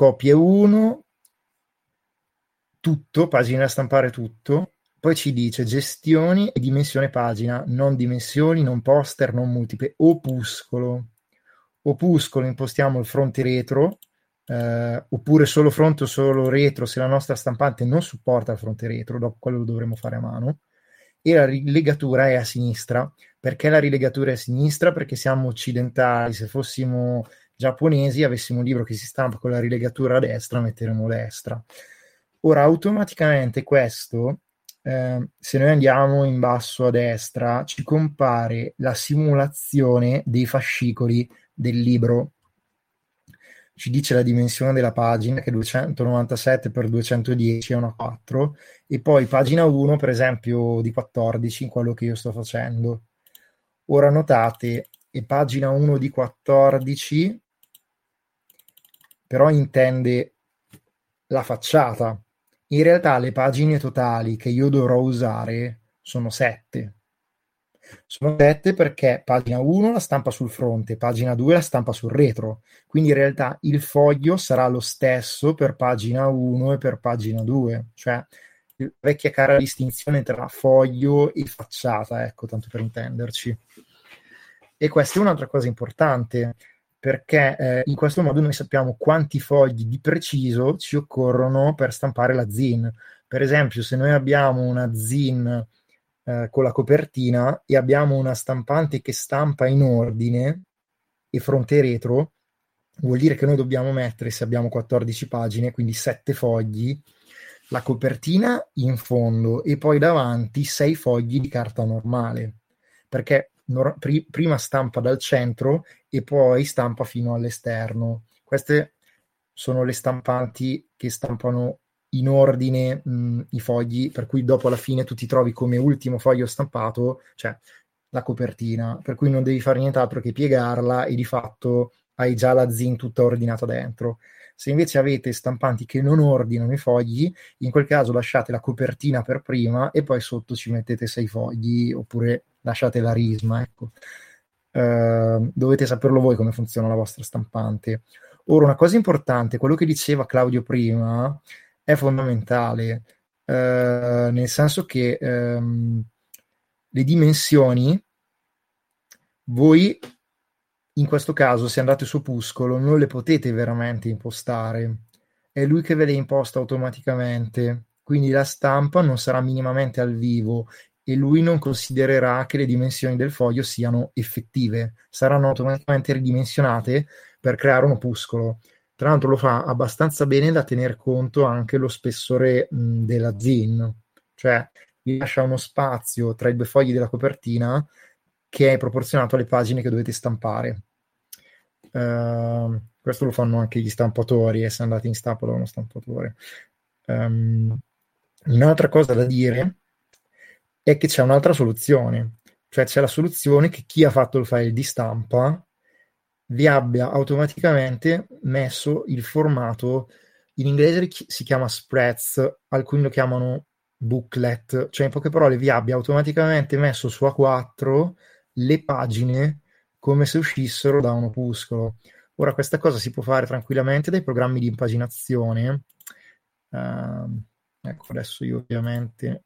copie 1, tutto, pagina da stampare tutto, poi ci dice gestioni e dimensione pagina, non dimensioni, non poster, non multiple, opuscolo. Opuscolo impostiamo il fronte retro, eh, oppure solo fronte o solo retro se la nostra stampante non supporta il fronte retro, dopo quello lo dovremo fare a mano. E la rilegatura è a sinistra. Perché la rilegatura è a sinistra? Perché siamo occidentali, se fossimo giapponesi avessimo un libro che si stampa con la rilegatura a destra, metteremo destra. Ora, automaticamente questo, eh, se noi andiamo in basso a destra, ci compare la simulazione dei fascicoli del libro. Ci dice la dimensione della pagina, che è 297 x 210 è una 4, e poi pagina 1, per esempio, di 14, in quello che io sto facendo. Ora notate, e pagina 1 di 14, però intende la facciata, in realtà le pagine totali che io dovrò usare sono sette. Sono sette perché pagina 1 la stampa sul fronte, pagina 2 la stampa sul retro. Quindi in realtà il foglio sarà lo stesso per pagina 1 e per pagina 2. Cioè la vecchia cara distinzione tra foglio e facciata, ecco, tanto per intenderci. E questa è un'altra cosa importante perché eh, in questo modo noi sappiamo quanti fogli di preciso ci occorrono per stampare la zin. Per esempio, se noi abbiamo una zin eh, con la copertina e abbiamo una stampante che stampa in ordine e fronte e retro, vuol dire che noi dobbiamo mettere, se abbiamo 14 pagine, quindi 7 fogli, la copertina in fondo e poi davanti 6 fogli di carta normale. Perché nor- pri- prima stampa dal centro e poi stampa fino all'esterno. Queste sono le stampanti che stampano in ordine mh, i fogli, per cui dopo alla fine tu ti trovi come ultimo foglio stampato, cioè la copertina, per cui non devi fare nient'altro che piegarla e di fatto hai già la zin tutta ordinata dentro. Se invece avete stampanti che non ordinano i fogli, in quel caso lasciate la copertina per prima e poi sotto ci mettete sei fogli oppure lasciate la risma. Ecco. Uh, dovete saperlo voi come funziona la vostra stampante. Ora, una cosa importante, quello che diceva Claudio prima è fondamentale, uh, nel senso che um, le dimensioni, voi in questo caso, se andate su Opuscolo, non le potete veramente impostare. È lui che ve le imposta automaticamente. Quindi la stampa non sarà minimamente al vivo e lui non considererà che le dimensioni del foglio siano effettive, saranno automaticamente ridimensionate per creare un opuscolo. Tra l'altro lo fa abbastanza bene da tener conto anche lo spessore mh, della zin, cioè lascia uno spazio tra i due fogli della copertina che è proporzionato alle pagine che dovete stampare. Uh, questo lo fanno anche gli stampatori e se andate in stampa da uno stampatore. Um, un'altra cosa da dire è che c'è un'altra soluzione, cioè c'è la soluzione che chi ha fatto il file di stampa vi abbia automaticamente messo il formato, in inglese si chiama spreads, alcuni lo chiamano booklet, cioè in poche parole vi abbia automaticamente messo su A4 le pagine come se uscissero da un opuscolo. Ora questa cosa si può fare tranquillamente dai programmi di impaginazione. Uh, ecco, adesso io ovviamente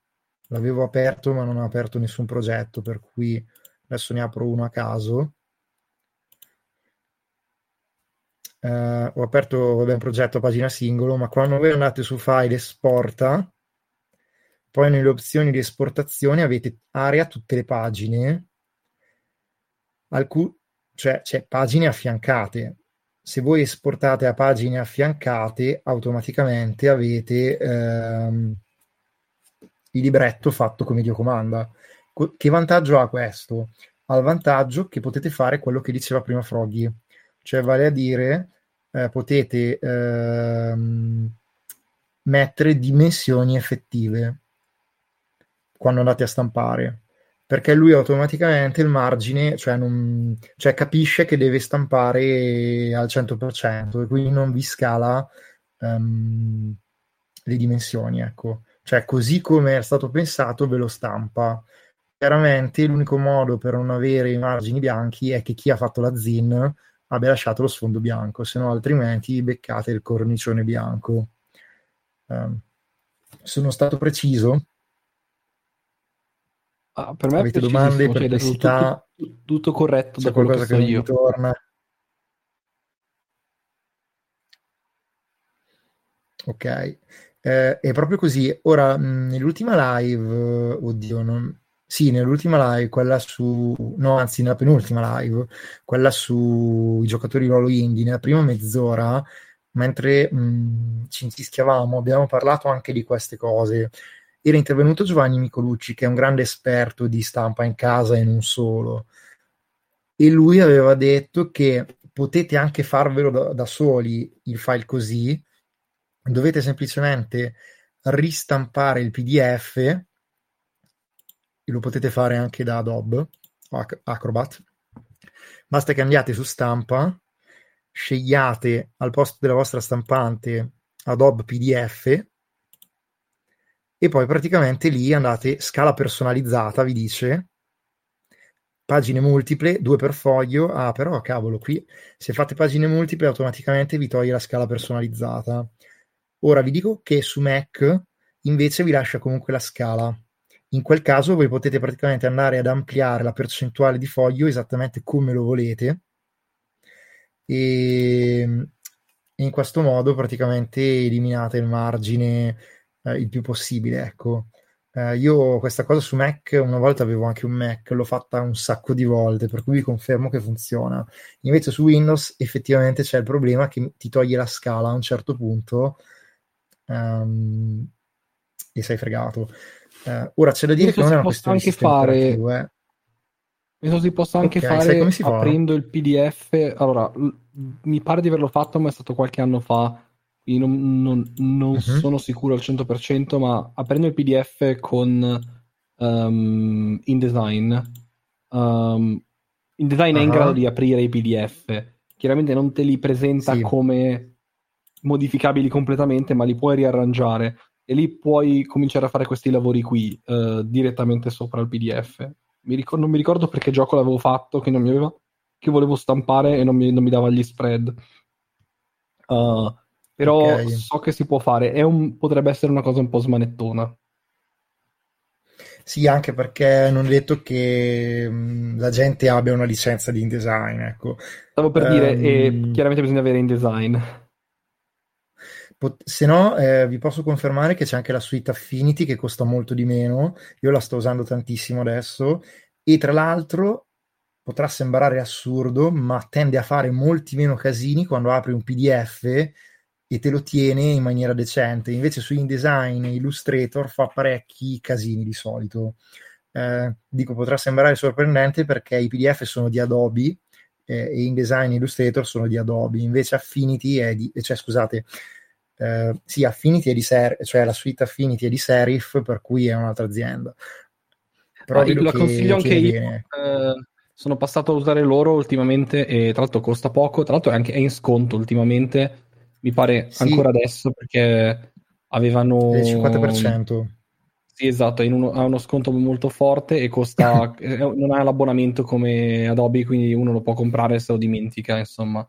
l'avevo aperto ma non ho aperto nessun progetto per cui adesso ne apro uno a caso. Uh, ho aperto vabbè, un progetto a pagina singolo ma quando voi andate su file esporta poi nelle opzioni di esportazione avete area tutte le pagine. Alcun, cioè c'è pagine affiancate. Se voi esportate a pagine affiancate automaticamente avete ehm, il libretto fatto come Dio comanda. Che vantaggio ha questo? Ha il vantaggio che potete fare quello che diceva prima Froggy, cioè vale a dire eh, potete ehm, mettere dimensioni effettive quando andate a stampare perché lui automaticamente il margine cioè, non, cioè capisce che deve stampare al 100% e quindi non vi scala um, le dimensioni ecco cioè così come è stato pensato ve lo stampa. Chiaramente l'unico modo per non avere i margini bianchi è che chi ha fatto la ZIN abbia lasciato lo sfondo bianco, se no altrimenti beccate il cornicione bianco. Um, sono stato preciso? Ah, per me Avete domande, perplessità? Tutto, tutto, corretto C'è qualcosa che, che mi torna? Ok, eh, è proprio così. Ora, mh, nell'ultima live, oddio, non... sì, nell'ultima live, quella su, no, anzi, nella penultima live, quella sui giocatori ruolo indie, nella prima mezz'ora, mentre mh, ci intischiavamo, abbiamo parlato anche di queste cose. Era intervenuto Giovanni Micolucci, che è un grande esperto di stampa in casa e non solo, e lui aveva detto che potete anche farvelo da, da soli il file così dovete semplicemente ristampare il PDF e lo potete fare anche da Adobe o Acrobat. Basta che andiate su stampa, scegliate al posto della vostra stampante Adobe PDF e poi praticamente lì andate scala personalizzata, vi dice pagine multiple, due per foglio. Ah, però cavolo, qui se fate pagine multiple automaticamente vi toglie la scala personalizzata. Ora vi dico che su Mac invece vi lascia comunque la scala. In quel caso voi potete praticamente andare ad ampliare la percentuale di foglio esattamente come lo volete e, in questo modo praticamente eliminate il margine eh, il più possibile. Ecco. Eh, io questa cosa su Mac, una volta avevo anche un Mac, l'ho fatta un sacco di volte, per cui vi confermo che funziona. Invece su Windows effettivamente c'è il problema che ti toglie la scala a un certo punto um, e sei fregato. Uh, ora c'è da dire che non è una questione anche fare... eh. Penso si possa anche okay, fare si aprendo il PDF. Allora, l- mi pare di averlo fatto, ma è stato qualche anno fa. Quindi non, non, non uh-huh. sono sicuro al 100%, ma aprendo il PDF con um, InDesign, um, InDesign uh-huh. è in grado di aprire i PDF. Chiaramente non te li presenta sì. come modificabili completamente, ma li puoi riarrangiare e lì puoi cominciare a fare questi lavori qui uh, direttamente sopra il PDF. Mi ricordo, non mi ricordo perché gioco l'avevo fatto, che non mi aveva che volevo stampare e non mi, non mi dava gli spread. Uh, però okay. so che si può fare, un, potrebbe essere una cosa un po' smanettona. Sì, anche perché non è detto che mh, mm, la gente abbia una licenza di InDesign, ecco. Stavo per um... dire, e ehm, chiaramente bisogna avere InDesign. Pot- se no, eh, vi posso confermare che c'è anche la suite Affinity che costa molto di meno. Io la sto usando tantissimo adesso. E tra l'altro potrà sembrare assurdo, ma tende a fare molti meno casini quando apri un PDF e te lo tiene in maniera decente. Invece su InDesign e Illustrator fa parecchi casini di solito. Eh, dico, potrà sembrare sorprendente perché i PDF sono di Adobe eh, e InDesign e Illustrator sono di Adobe, invece Affinity è di, cioè scusate, eh, sì, Affinity è di Ser- cioè la suite Affinity è di Serif, per cui è un'altra azienda. Però ah, lo che, consiglio anche io. Eh, sono passato a usare loro ultimamente e tra l'altro costa poco, tra l'altro è anche è in sconto ultimamente, mi pare sì. ancora adesso perché avevano... Il 50%. Sì, esatto, uno, ha uno sconto molto forte e costa, non ha l'abbonamento come Adobe, quindi uno lo può comprare se lo dimentica, insomma,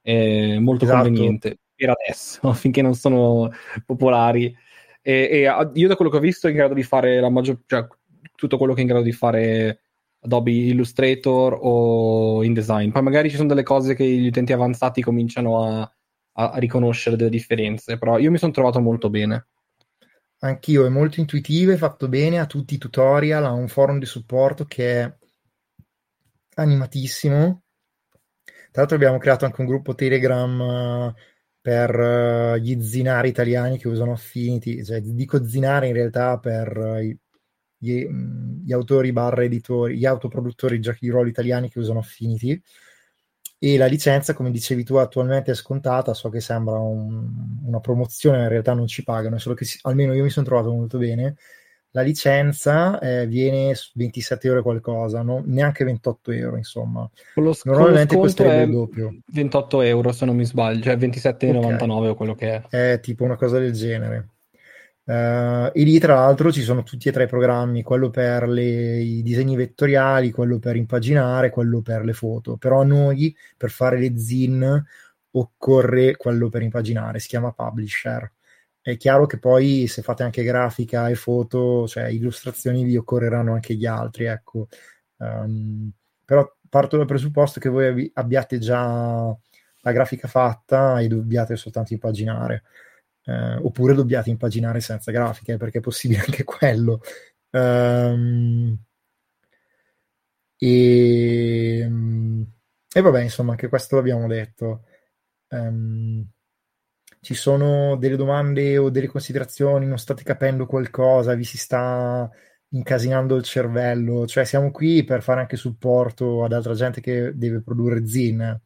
è molto esatto. conveniente per adesso, finché non sono popolari. E, e, io da quello che ho visto è in grado di fare la maggior, cioè, tutto quello che è in grado di fare Adobe Illustrator o InDesign. Poi magari ci sono delle cose che gli utenti avanzati cominciano a, a, riconoscere delle differenze, però io mi sono trovato molto bene. Anch'io, è molto intuitivo, è fatto bene, ha tutti i tutorial, ha un forum di supporto che è animatissimo. Tra l'altro abbiamo creato anche un gruppo Telegram per uh, gli zinari italiani che usano Affinity, cioè dico zinari in realtà per uh, gli, gli, autori barra editori, gli autoproduttori giochi di ruolo italiani che usano Affinity e la licenza, come dicevi tu, attualmente è scontata, so che sembra un, una promozione, in realtà non ci pagano, solo che si, almeno io mi sono trovato molto bene la licenza eh, viene 27 euro qualcosa, no? neanche 28 euro, insomma. Lo, Normalmente costerebbe il doppio. 28 euro se non mi sbaglio, cioè 27,99 okay. o quello che è. È tipo una cosa del genere. Uh, e lì tra l'altro ci sono tutti e tre i programmi, quello per le, i disegni vettoriali, quello per impaginare, quello per le foto. Però a noi per fare le zin occorre quello per impaginare, si chiama Publisher. È chiaro che poi se fate anche grafica e foto, cioè illustrazioni, vi occorreranno anche gli altri, ecco. Um, però parto dal presupposto che voi abbiate già la grafica fatta e dobbiate soltanto impaginare. Eh, oppure dobbiate impaginare senza grafiche, perché è possibile anche quello. Um, e, e, vabbè, insomma, anche questo l'abbiamo detto. Um, ci sono delle domande o delle considerazioni, non state capendo qualcosa, vi si sta incasinando il cervello, cioè siamo qui per fare anche supporto ad altra gente che deve produrre zin.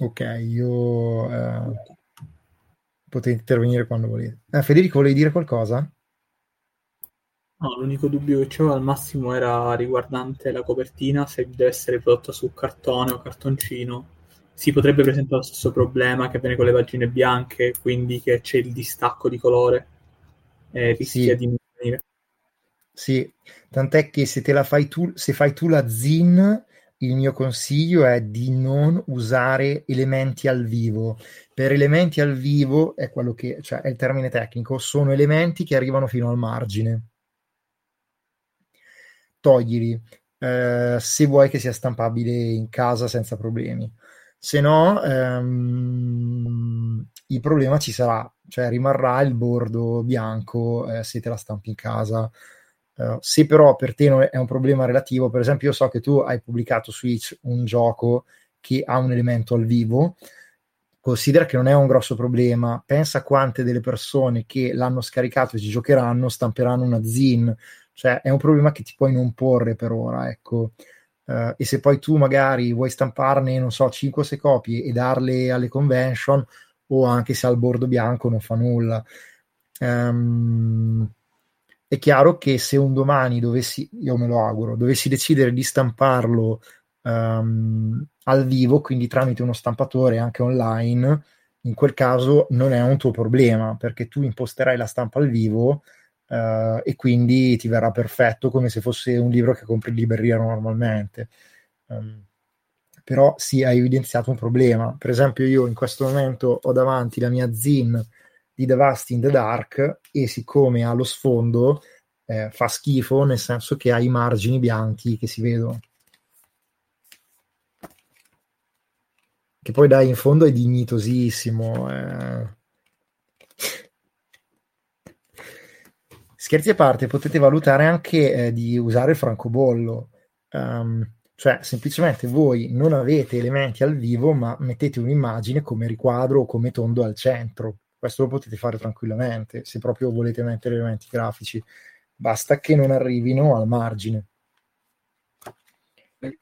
Ok, io eh, potete intervenire quando volete. Eh, Federico, volevi dire qualcosa? No, l'unico dubbio che avevo al massimo era riguardante la copertina, se deve essere prodotta su cartone o cartoncino si potrebbe presentare lo stesso problema che avviene con le pagine bianche, quindi che c'è il distacco di colore e rischia sì. di venire. Sì, tant'è che se te la fai tu, se fai tu la zin, il mio consiglio è di non usare elementi al vivo. Per elementi al vivo è quello che, cioè è il termine tecnico, sono elementi che arrivano fino al margine. Toglili eh, se vuoi che sia stampabile in casa senza problemi se no ehm, il problema ci sarà, cioè rimarrà il bordo bianco eh, se te la stampi in casa. Uh, se però per te è un problema relativo, per esempio io so che tu hai pubblicato su Switch un gioco che ha un elemento al vivo, considera che non è un grosso problema, pensa quante delle persone che l'hanno scaricato e ci giocheranno stamperanno una zin, cioè è un problema che ti puoi non porre per ora, ecco. Uh, e se poi tu magari vuoi stamparne, non so, 5-6 copie e darle alle convention, o anche se al bordo bianco non fa nulla. Um, è chiaro che se un domani dovessi, io me lo auguro, dovessi decidere di stamparlo um, al vivo, quindi tramite uno stampatore anche online, in quel caso non è un tuo problema perché tu imposterai la stampa al vivo uh, e quindi ti verrà perfetto come se fosse un libro che compri in libreria normalmente. Um, però sì, hai evidenziato un problema. Per esempio, io in questo momento ho davanti la mia zin di The Vast in the Dark e siccome ha lo sfondo eh, fa schifo nel senso che ha i margini bianchi che si vedono. Che poi dai, in fondo è dignitosissimo. Eh Scherzi a parte, potete valutare anche eh, di usare il francobollo, um, cioè semplicemente voi non avete elementi al vivo, ma mettete un'immagine come riquadro o come tondo al centro. Questo lo potete fare tranquillamente se proprio volete mettere elementi grafici, basta che non arrivino al margine.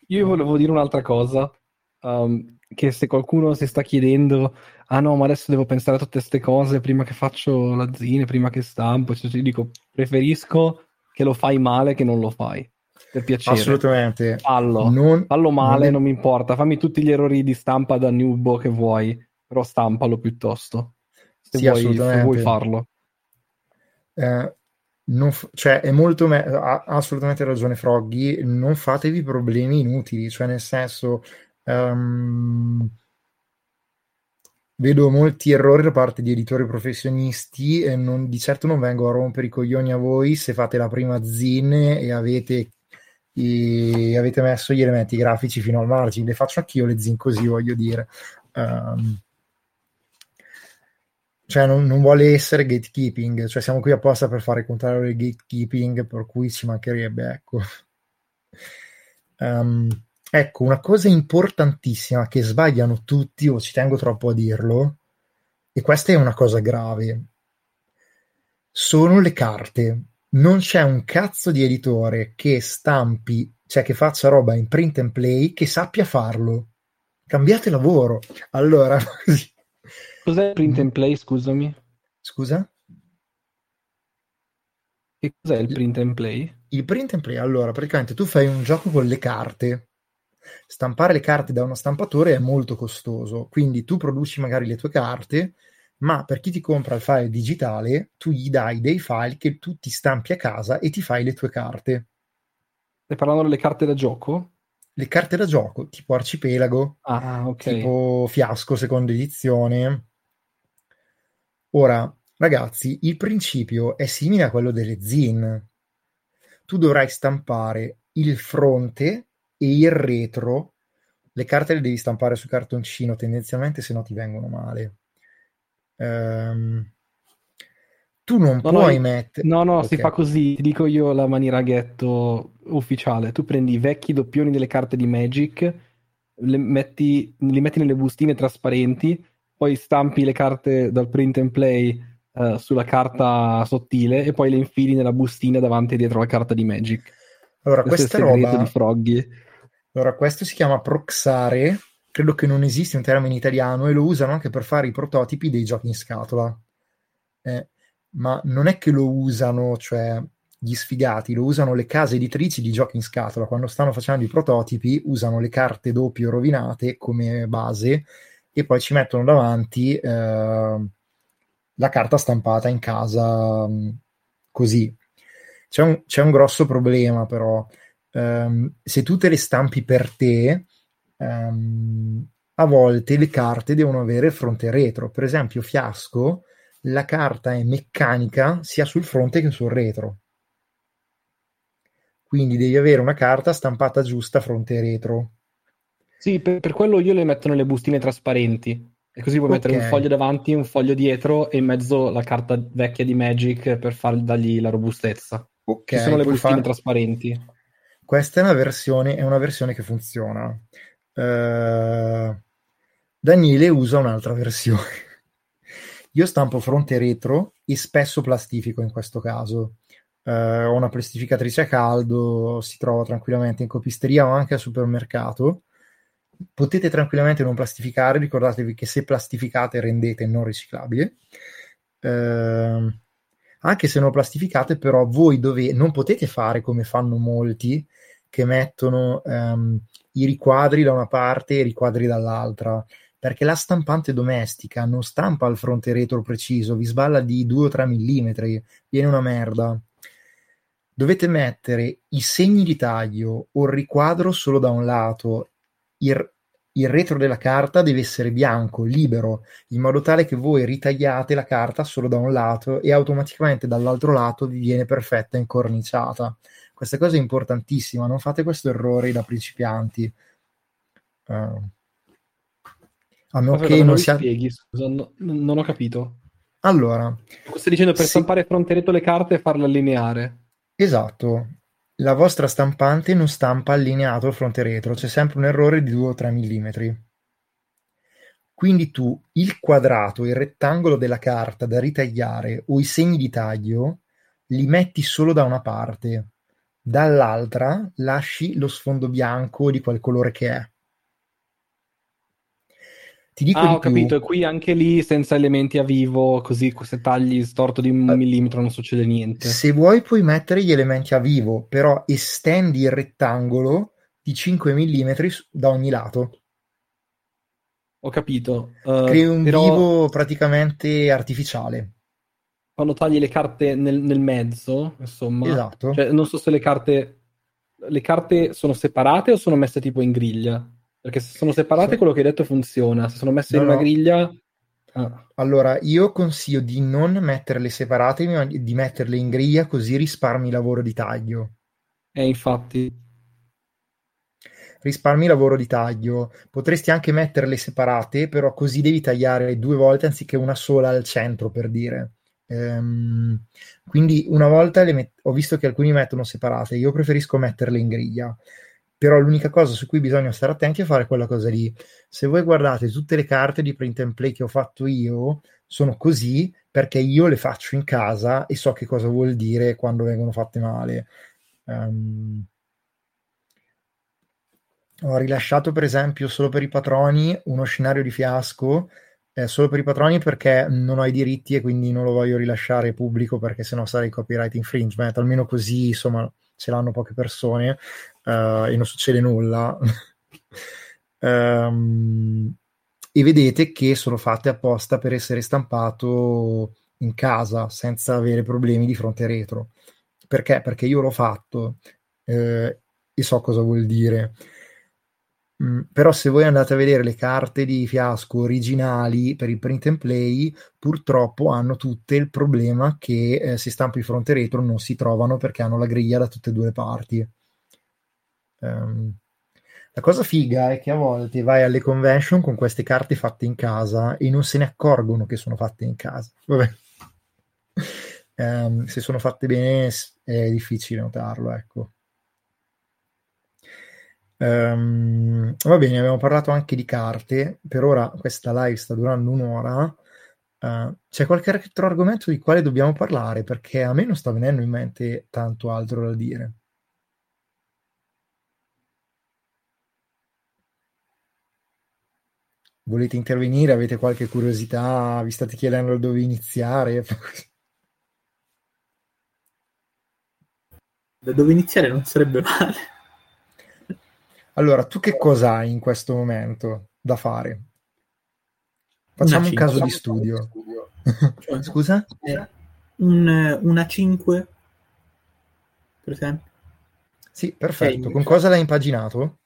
Io volevo dire un'altra cosa, um, che se qualcuno si sta chiedendo ah no, ma adesso devo pensare a tutte queste cose prima che faccio la zine, prima che stampo. Cioè, ti dico, preferisco che lo fai male che non lo fai. Per piacere. Assolutamente. Fallo, non, fallo male, non, non, mi importa. Fammi tutti gli errori di stampa da nubo che vuoi, però stampalo piuttosto. Se, sì, vuoi, se vuoi farlo. Eh, f- cioè, è molto me- ha assolutamente ragione Froggy. Non fatevi problemi inutili, cioè, nel senso. Um, vedo molti errori da parte di editori professionisti e non, di certo non vengo a rompere i coglioni a voi se fate la prima zin e avete, e avete messo gli elementi grafici fino al margine. Le faccio anch'io le zin così, voglio dire. Um, cioè non, non, vuole essere gatekeeping, cioè siamo qui apposta per fare contrario al gatekeeping, per cui ci mancherebbe, ecco. Um, Ecco, una cosa importantissima che sbagliano tutti, o ci tengo troppo a dirlo, e questa è una cosa grave, sono le carte. Non c'è un cazzo di editore che stampi, cioè che faccia roba in print and play, che sappia farlo. Cambiate lavoro. Allora. Cos'è il print and play, scusami? Scusa? Che cos'è il print and play? Il print and play, allora, praticamente tu fai un gioco con le carte stampare le carte da uno stampatore è molto costoso, quindi tu produci magari le tue carte, ma per chi ti compra il file digitale, tu gli dai dei file che tu ti stampi a casa e ti fai le tue carte. Stai parlando delle carte da gioco? Le carte da gioco, tipo Arcipelago, ah, okay. tipo Fiasco, seconda edizione. Ora, ragazzi, il principio è simile a quello delle zin. Tu dovrai stampare il fronte e il retro. Le carte le devi stampare su cartoncino tendenzialmente, se no ti vengono male. Um, tu non no, puoi no, mettere. No, no, okay. si fa così. Ti dico io la maniera ghetto ufficiale. Tu prendi i vecchi doppioni delle carte di Magic, metti, li metti nelle bustine trasparenti, poi stampi le carte dal print and play uh, sulla carta sottile e poi le infili nella bustina davanti e dietro la carta di Magic. Allora, questo questa roba. di Froggy. Allora, questo si chiama proxare credo che non esiste un termine italiano e lo usano anche per fare i prototipi dei giochi in scatola. Eh, ma non è che lo usano, cioè gli sfigati, lo usano le case editrici di giochi in scatola. Quando stanno facendo i prototipi, usano le carte doppie rovinate come base e poi ci mettono davanti eh, la carta stampata in casa mm, così. C'è un, c'è un, grosso problema, però. Um, se tu te le stampi per te, um, a volte le carte devono avere fronte e retro. Per esempio, Fiasco, la carta è meccanica sia sul fronte che sul retro. Quindi devi avere una carta stampata giusta fronte e retro. Sì, per, per quello io le metto nelle bustine trasparenti. E così puoi okay. mettere un foglio davanti, un foglio dietro e in mezzo la carta vecchia di Magic per far, dargli la robustezza. Ok. Ci sono le bustine far... trasparenti. Questa è una versione, è una versione che funziona. Uh, Daniele usa un'altra versione. Io stampo fronte e retro e spesso plastifico in questo caso. Uh, ho una plastificatrice a caldo, si trova tranquillamente in copisteria o anche al supermercato. Potete tranquillamente non plastificare, ricordatevi che se plastificate rendete non riciclabile. Uh, anche se non plastificate, però voi dove non potete fare come fanno molti che mettono um, i riquadri da una parte e i riquadri dall'altra, perché la stampante domestica non stampa al fronte retro preciso, vi sballa di 2 o 3 mm, viene una merda. Dovete mettere i segni di taglio o il riquadro solo da un lato, il, il retro della carta deve essere bianco, libero, in modo tale che voi ritagliate la carta solo da un lato e automaticamente dall'altro lato vi viene perfetta incorniciata questa cosa è importantissima, non fate questo errore da principianti. Uh, a meno che non sia... spieghi, scusa, no, non ho capito. Allora... Stai dicendo per sì. stampare fronte le carte e farle allineare. Esatto. La vostra stampante non stampa allineato il fronte retro, c'è sempre un errore di 2 o 3 mm. Quindi tu il quadrato, il rettangolo della carta da ritagliare o i segni di taglio li metti solo da una parte dall'altra lasci lo sfondo bianco di quel colore che è. Ti dico ah, ho più. capito, e qui anche lì senza elementi a vivo, così se tagli storto di un uh, millimetro non succede niente. Se vuoi puoi mettere gli elementi a vivo, però estendi il rettangolo di 5 mm da ogni lato. Ho capito. Uh, Crei un però... vivo praticamente artificiale quando tagli le carte nel, nel mezzo, insomma, esatto. Cioè, non so se le carte, le carte sono separate o sono messe tipo in griglia. Perché se sono separate, sì. quello che hai detto funziona. Se sono messe no, in una no. griglia. Ah. Allora, io consiglio di non metterle separate, ma di metterle in griglia così risparmi lavoro di taglio. Eh, infatti. Risparmi lavoro di taglio. Potresti anche metterle separate, però così devi tagliare due volte anziché una sola al centro, per dire. Ehm, quindi una volta met- ho visto che alcuni mettono separate, io preferisco metterle in griglia. Però l'unica cosa su cui bisogna stare attenti è fare quella cosa lì. Se voi guardate tutte le carte di print and play che ho fatto io, sono così perché io le faccio in casa e so che cosa vuol dire quando vengono fatte male. Um, ho rilasciato per esempio solo per i patroni uno scenario di fiasco eh, solo per i patroni perché non ho i diritti e quindi non lo voglio rilasciare pubblico perché sennò sarei copyright infringement, almeno così insomma ce l'hanno poche persone uh, e non succede nulla. um, e vedete che sono fatte apposta per essere stampato in casa senza avere problemi di fronte retro. Perché? Perché io l'ho fatto eh, e so cosa vuol dire. Mm, però se voi andate a vedere le carte di fiasco originali per il print and play, purtroppo hanno tutte il problema che eh, se stampi fronte retro non si trovano perché hanno la griglia da tutte e due le parti. Um, la cosa figa è che a volte vai alle convention con queste carte fatte in casa e non se ne accorgono che sono fatte in casa. Vabbè. Um, se sono fatte bene è difficile notarlo, ecco. Um, va bene, abbiamo parlato anche di carte. Per ora questa live sta durando un'ora. Uh, c'è qualche altro argomento di quale dobbiamo parlare? Perché a me non sta venendo in mente tanto altro da dire. Volete intervenire? Avete qualche curiosità? Vi state chiedendo dove iniziare? Da dove iniziare non sarebbe male. Allora, tu che cosa hai in questo momento da fare? Facciamo un caso di studio. Cioè, Scusa? Un, una 5, per esempio. Sì, perfetto. Con cosa l'hai impaginato?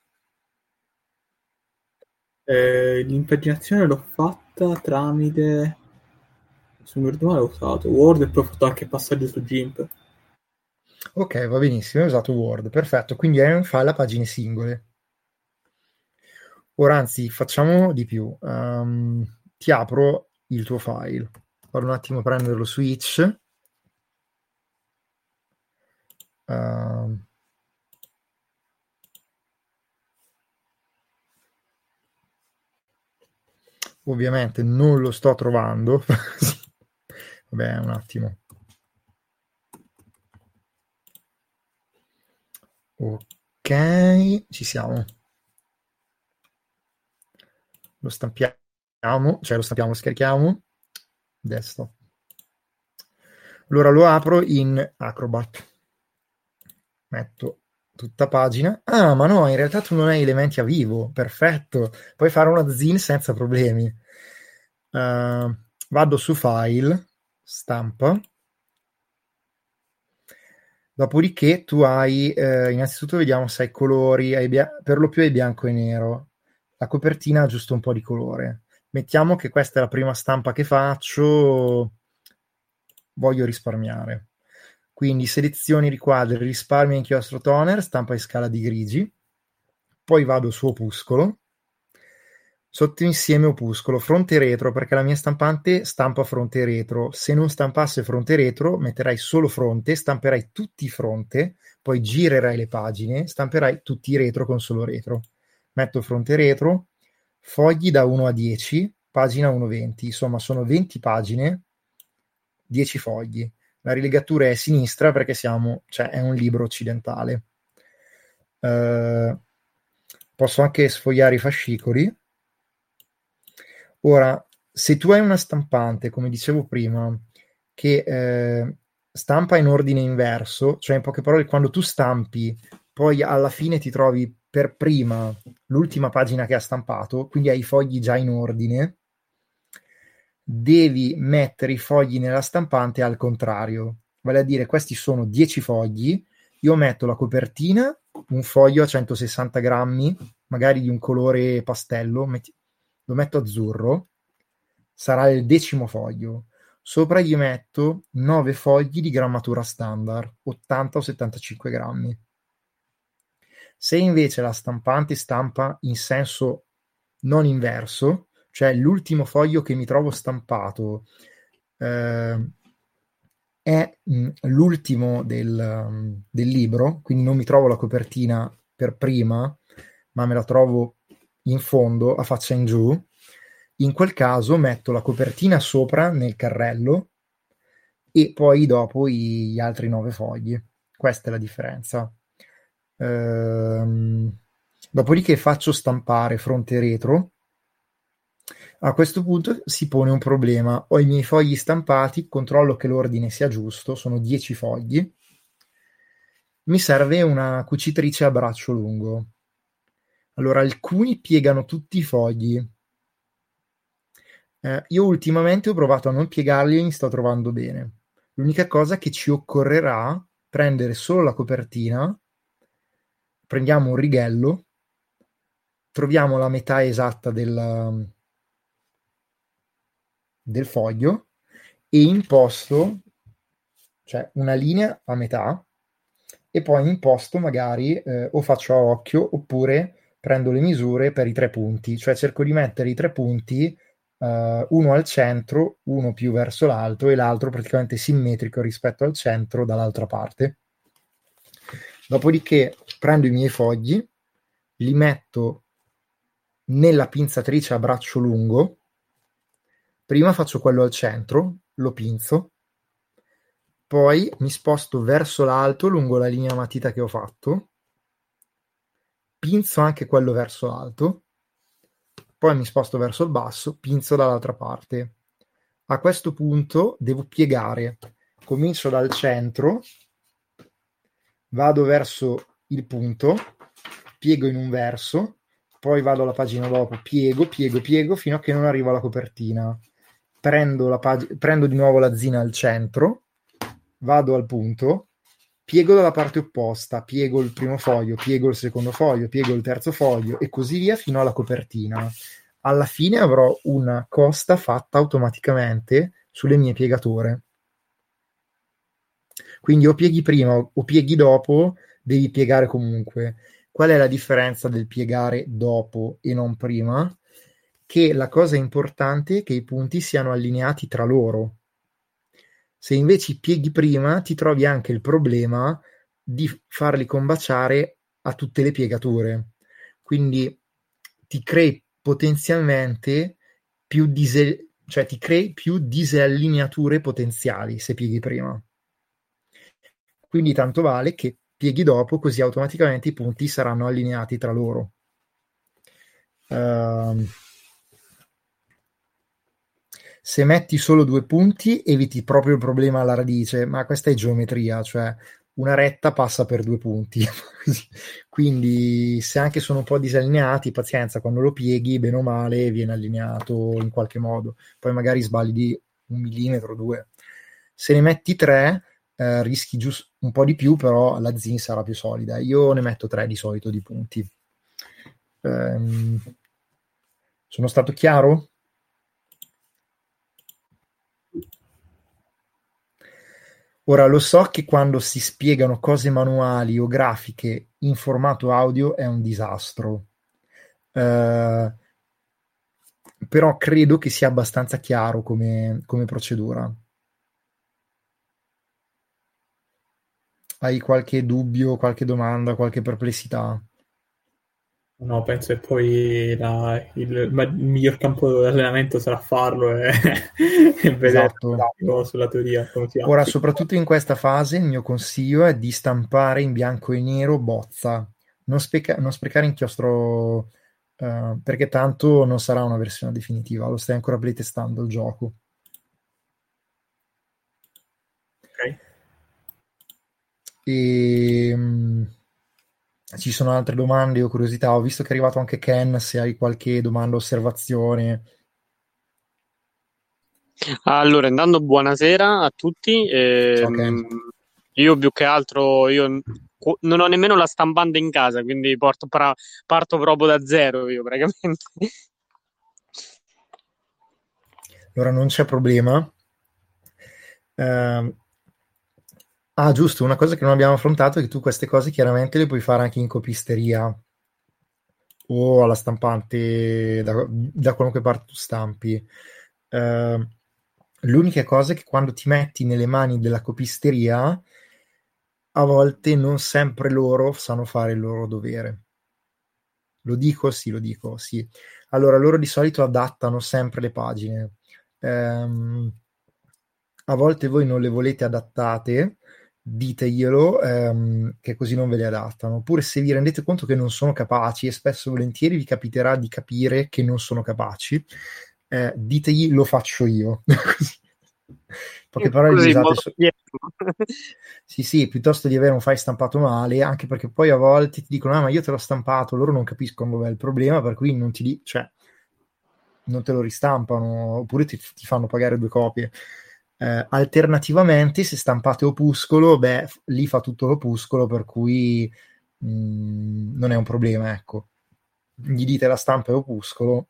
Eh, l'impaginazione l'ho fatta tramite se non ricordo male ho usato Word e poi ho fatto anche passaggio su GIMP ok va benissimo hai usato Word perfetto quindi hai un file a pagine singole ora anzi facciamo di più. Um, ti apro il tuo file. Vado un attimo a prendere lo switch. Uh, ovviamente non lo sto trovando. Vabbè un attimo. Ok ci siamo lo stampiamo cioè lo stampiamo lo scarichiamo desktop allora lo apro in Acrobat metto tutta pagina. Ah, ma no, in realtà tu non hai elementi a vivo. Perfetto. Puoi fare una zin senza problemi. Uh, vado su file, stampa. Dopodiché tu hai, eh, innanzitutto vediamo se hai colori, hai bia- per lo più hai bianco e nero. La copertina ha giusto un po' di colore. Mettiamo che questa è la prima stampa che faccio, voglio risparmiare. Quindi selezioni riquadri, risparmio inchiostro toner, stampa in scala di grigi, poi vado su opuscolo, sottoinsieme opuscolo, fronte retro, perché la mia stampante stampa fronte retro. Se non stampasse fronte retro, metterai solo fronte, stamperai tutti fronte, poi girerai le pagine, stamperai tutti retro con solo retro. Metto fronte retro, fogli da 1 a 10, pagina 1-20, insomma sono 20 pagine, 10 fogli la rilegatura è a sinistra perché siamo, cioè è un libro occidentale. Uh, posso anche sfogliare i fascicoli. Ora, se tu hai una stampante, come dicevo prima, che eh, stampa in ordine inverso, cioè in poche parole, quando tu stampi, poi alla fine ti trovi per prima l'ultima pagina che ha stampato, quindi hai i fogli già in ordine, devi mettere i fogli nella stampante al contrario, vale a dire questi sono 10 fogli, io metto la copertina, un foglio a 160 grammi, magari di un colore pastello, metti, lo metto azzurro, sarà il decimo foglio. Sopra gli metto 9 fogli di grammatura standard, 80 o 75 grammi. Se invece la stampante stampa in senso non inverso, cioè l'ultimo foglio che mi trovo stampato eh, è mm, l'ultimo del, um, del, libro, quindi non mi trovo la copertina per prima, ma me la trovo in fondo, a faccia in giù. In quel caso metto la copertina sopra nel carrello e poi dopo gli altri nove fogli. Questa è la differenza. Ehm, dopodiché faccio stampare fronte e retro a questo punto si pone un problema: ho i miei fogli stampati, controllo che l'ordine sia giusto, sono 10 fogli. Mi serve una cucitrice a braccio lungo. Allora, alcuni piegano tutti i fogli. Eh, io ultimamente ho provato a non piegarli e mi sto trovando bene. L'unica cosa è che ci occorrerà prendere solo la copertina, prendiamo un righello, troviamo la metà esatta del, del foglio e imposto, cioè una linea a metà, e poi imposto magari eh, o faccio a occhio oppure prendo le misure per i tre punti, cioè cerco di mettere i tre punti uh, uno al centro, uno più verso l'alto e l'altro praticamente simmetrico rispetto al centro dall'altra parte. Dopodiché prendo i miei fogli, li metto nella pinzatrice a braccio lungo, prima faccio quello al centro, lo pinzo, poi mi sposto verso l'alto lungo la linea matita che ho fatto pinzo anche quello verso l'alto, poi mi sposto verso il basso, pinzo dall'altra parte. A questo punto devo piegare. Comincio dal centro, vado verso il punto, piego in un verso, poi vado alla pagina dopo, piego, piego, piego fino a che non arrivo alla copertina. Prendo, pag- prendo di nuovo la zina al centro, vado al punto, piego dalla parte opposta, piego il primo foglio, piego il secondo foglio, piego il terzo foglio e così via fino alla copertina. Alla fine avrò una costa fatta automaticamente sulle mie piegature. Quindi o pieghi prima o pieghi dopo, devi piegare comunque. Qual è la differenza del piegare dopo e non prima? Che la cosa importante è che i punti siano allineati tra loro se invece pieghi prima, ti trovi anche il problema di farli combaciare a tutte le piegature. Quindi ti crei potenzialmente più, dise- cioè ti crei più disallineature potenziali se pieghi prima. Quindi tanto vale che pieghi dopo, così automaticamente i punti saranno allineati tra loro. Uh, se metti solo due punti eviti proprio il problema alla radice, ma questa è geometria, cioè una retta passa per due punti. Quindi se anche sono un po' disallineati, pazienza, quando lo pieghi, bene o male, viene allineato in qualche modo. Poi magari sbagli di un millimetro, due. Se ne metti tre, eh, rischi giusto un po' di più, però la zin sarà più solida. Io ne metto tre di solito di punti. Ehm, sono stato chiaro? Ora lo so che quando si spiegano cose manuali o grafiche in formato audio è un disastro, uh, però credo che sia abbastanza chiaro come, come procedura. Hai qualche dubbio, qualche domanda, qualche perplessità? No, penso che poi la, il, il, miglior campo di allenamento sarà farlo e, e vedere esatto. sulla teoria. Ora, soprattutto in questa fase, il mio consiglio è di stampare in bianco e nero bozza, non, speca- non sprecare inchiostro uh, perché tanto non sarà una versione definitiva, lo stai ancora playtestando il gioco. E... Um, ci sono altre domande o curiosità? Ho visto che è arrivato anche Ken, se hai qualche domanda o osservazione. Allora, intanto buonasera a tutti. Eh, Ciao, io più che altro io non ho nemmeno la stampante in casa, quindi porto pra- parto proprio da zero io praticamente. Allora non c'è problema. Uh, Ah, giusto, una cosa che non abbiamo affrontato è che tu queste cose chiaramente le puoi fare anche in copisteria o alla stampante da, da qualunque parte tu stampi. Uh, l'unica cosa è che quando ti metti nelle mani della copisteria, a volte non sempre loro sanno fare il loro dovere. Lo dico? Sì, lo dico, sì. Allora, loro di solito adattano sempre le pagine. Um, a volte voi non le volete adattate diteglielo ehm, che così non ve le adattano. Oppure se vi rendete conto che non sono capaci e spesso e volentieri vi capiterà di capire che non sono capaci eh, ditegli lo faccio io poche parole Così, usate so- sì sì piuttosto di avere un file stampato male anche perché poi a volte ti dicono ah ma io te l'ho stampato loro non capiscono dov'è il problema per cui non ti di- cioè non te lo ristampano oppure ti, ti fanno pagare due copie eh, alternativamente se stampate opuscolo beh lì fa tutto l'opuscolo per cui mh, mm, non è un problema ecco gli dite la stampa è opuscolo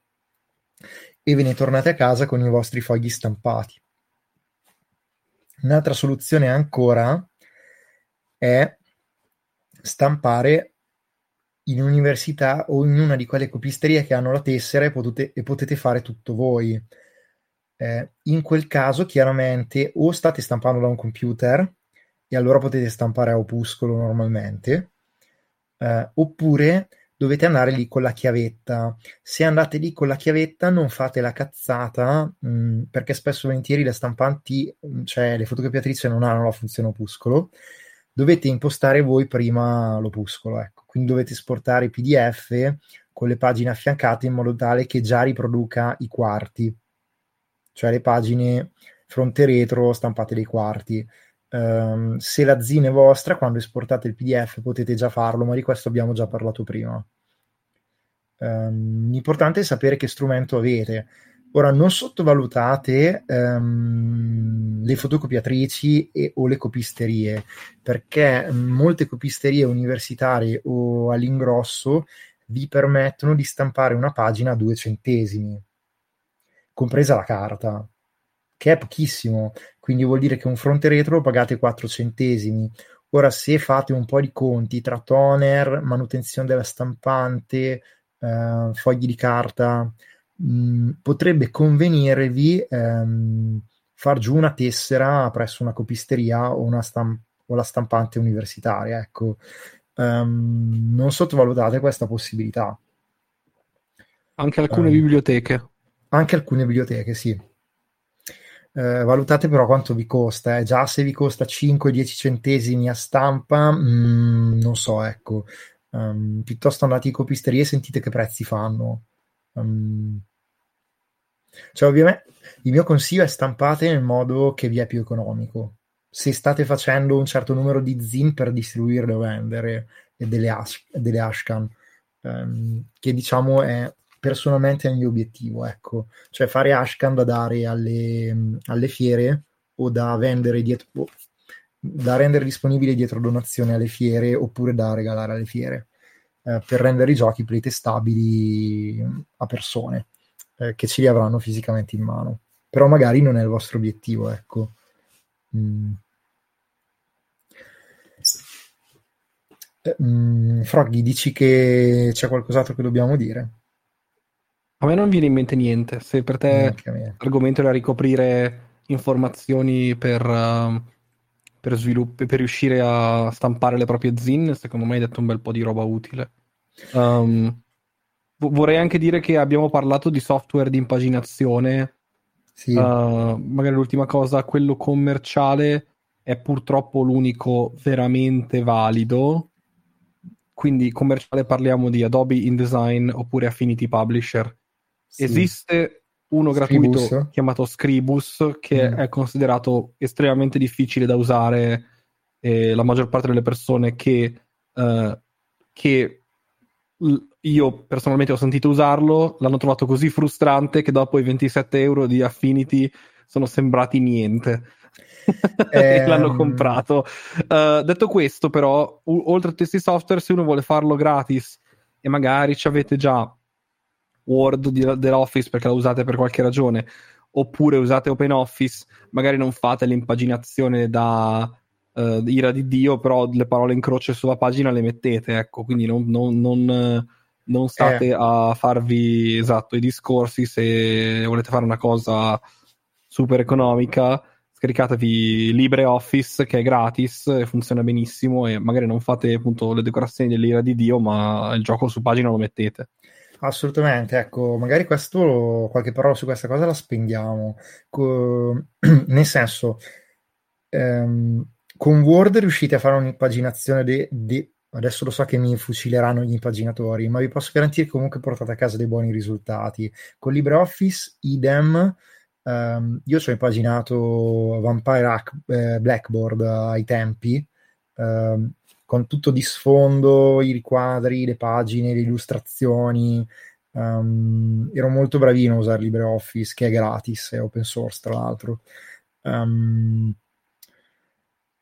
e ve ne tornate a casa con i vostri fogli stampati Un'altra soluzione ancora è stampare in università o in una di quelle copisterie che hanno la tessera e potete, e potete fare tutto voi. Eh, in quel caso, chiaramente, o state stampando da un computer e allora potete stampare a opuscolo normalmente, eh, oppure dovete andare lì con la chiavetta. Se andate lì con la chiavetta non fate la cazzata, mh, mm, perché spesso e volentieri le stampanti, mm, cioè le fotocopiatrici non hanno la funzione opuscolo, dovete impostare voi prima l'opuscolo, ecco. Quindi dovete esportare i PDF con le pagine affiancate in modo tale che già riproduca i quarti, cioè le pagine fronte retro stampate dei quarti. Um, se la zina è vostra, quando esportate il PDF potete già farlo, ma di questo abbiamo già parlato prima. Um, l'importante è sapere che strumento avete. Ora, non sottovalutate um, le fotocopiatrici e, o le copisterie, perché molte copisterie universitarie o all'ingrosso vi permettono di stampare una pagina a due centesimi, compresa la carta che è pochissimo, quindi vuol dire che un fronte retro lo pagate 4 centesimi. Ora, se fate un po' di conti tra toner, manutenzione della stampante, eh, fogli di carta, mh, mm, potrebbe convenirvi ehm, far giù una tessera presso una copisteria o, una stamp- o la stampante universitaria. Ecco, um, non sottovalutate questa possibilità. Anche alcune um, biblioteche. Anche alcune biblioteche, sì. Eh, valutate però quanto vi costa, eh. già se vi costa 5-10 centesimi a stampa, mm, non so, ecco, um, piuttosto andate in copisterie e sentite che prezzi fanno. Um, cioè, ovviamente, il mio consiglio è stampate nel modo che vi è più economico. Se state facendo un certo numero di zin per distribuirle o vendere, e delle, hash, delle hashcan, um, che diciamo è personalmente è il mio obiettivo, ecco, cioè fare Ashcan da dare alle, alle fiere o da vendere dietro, da rendere disponibili dietro donazione alle fiere oppure da regalare alle fiere eh, per rendere i giochi playtestabili a persone eh, che ce li avranno fisicamente in mano. Però magari non è il vostro obiettivo, ecco. Mm. Eh, mm, Froggy, dici che c'è qualcos'altro che dobbiamo dire? A me non viene in mente niente. Se per te l'argomento era ricoprire informazioni per, uh, per, svilupp- per riuscire a stampare le proprie zin, secondo me hai detto un bel po' di roba utile. Um, vorrei anche dire che abbiamo parlato di software di impaginazione. Sì. Uh, magari l'ultima cosa, quello commerciale è purtroppo l'unico veramente valido. Quindi commerciale parliamo di Adobe InDesign oppure Affinity Publisher sì. Esiste uno gratuito Scribus. chiamato Scribus che mm. è considerato estremamente difficile da usare e la maggior parte delle persone che, uh, che io personalmente ho sentito usarlo l'hanno trovato così frustrante che dopo i 27 euro di Affinity sono sembrati niente. Eh, l'hanno comprato. Uh, detto questo, però, u- oltre a questi software, se uno vuole farlo gratis e magari ci avete già Word di, dell'Office perché la usate per qualche ragione, oppure usate OpenOffice, magari non fate l'impaginazione da uh, ira di Dio, però le parole in croce sulla pagina le mettete, ecco, quindi non, non, non, non state eh. a farvi esatto i discorsi se volete fare una cosa super economica scaricatevi LibreOffice che è gratis e funziona benissimo e magari non fate appunto le decorazioni dell'ira di Dio ma il gioco su pagina lo mettete Assolutamente, ecco, magari questo, qualche parola su questa cosa la spendiamo. Co- nel senso, ehm, con Word riuscite a fare un'impaginazione di... De- adesso lo so che mi fucileranno gli impaginatori, ma vi posso garantire che comunque portate a casa dei buoni risultati. Con LibreOffice, idem, Um, io ci ho impaginato Vampire Hack, eh, Blackboard ai tempi, um, con tutto di sfondo, i riquadri, le pagine, le illustrazioni. Um, ero molto bravino a usare LibreOffice, che è gratis, è open source tra l'altro.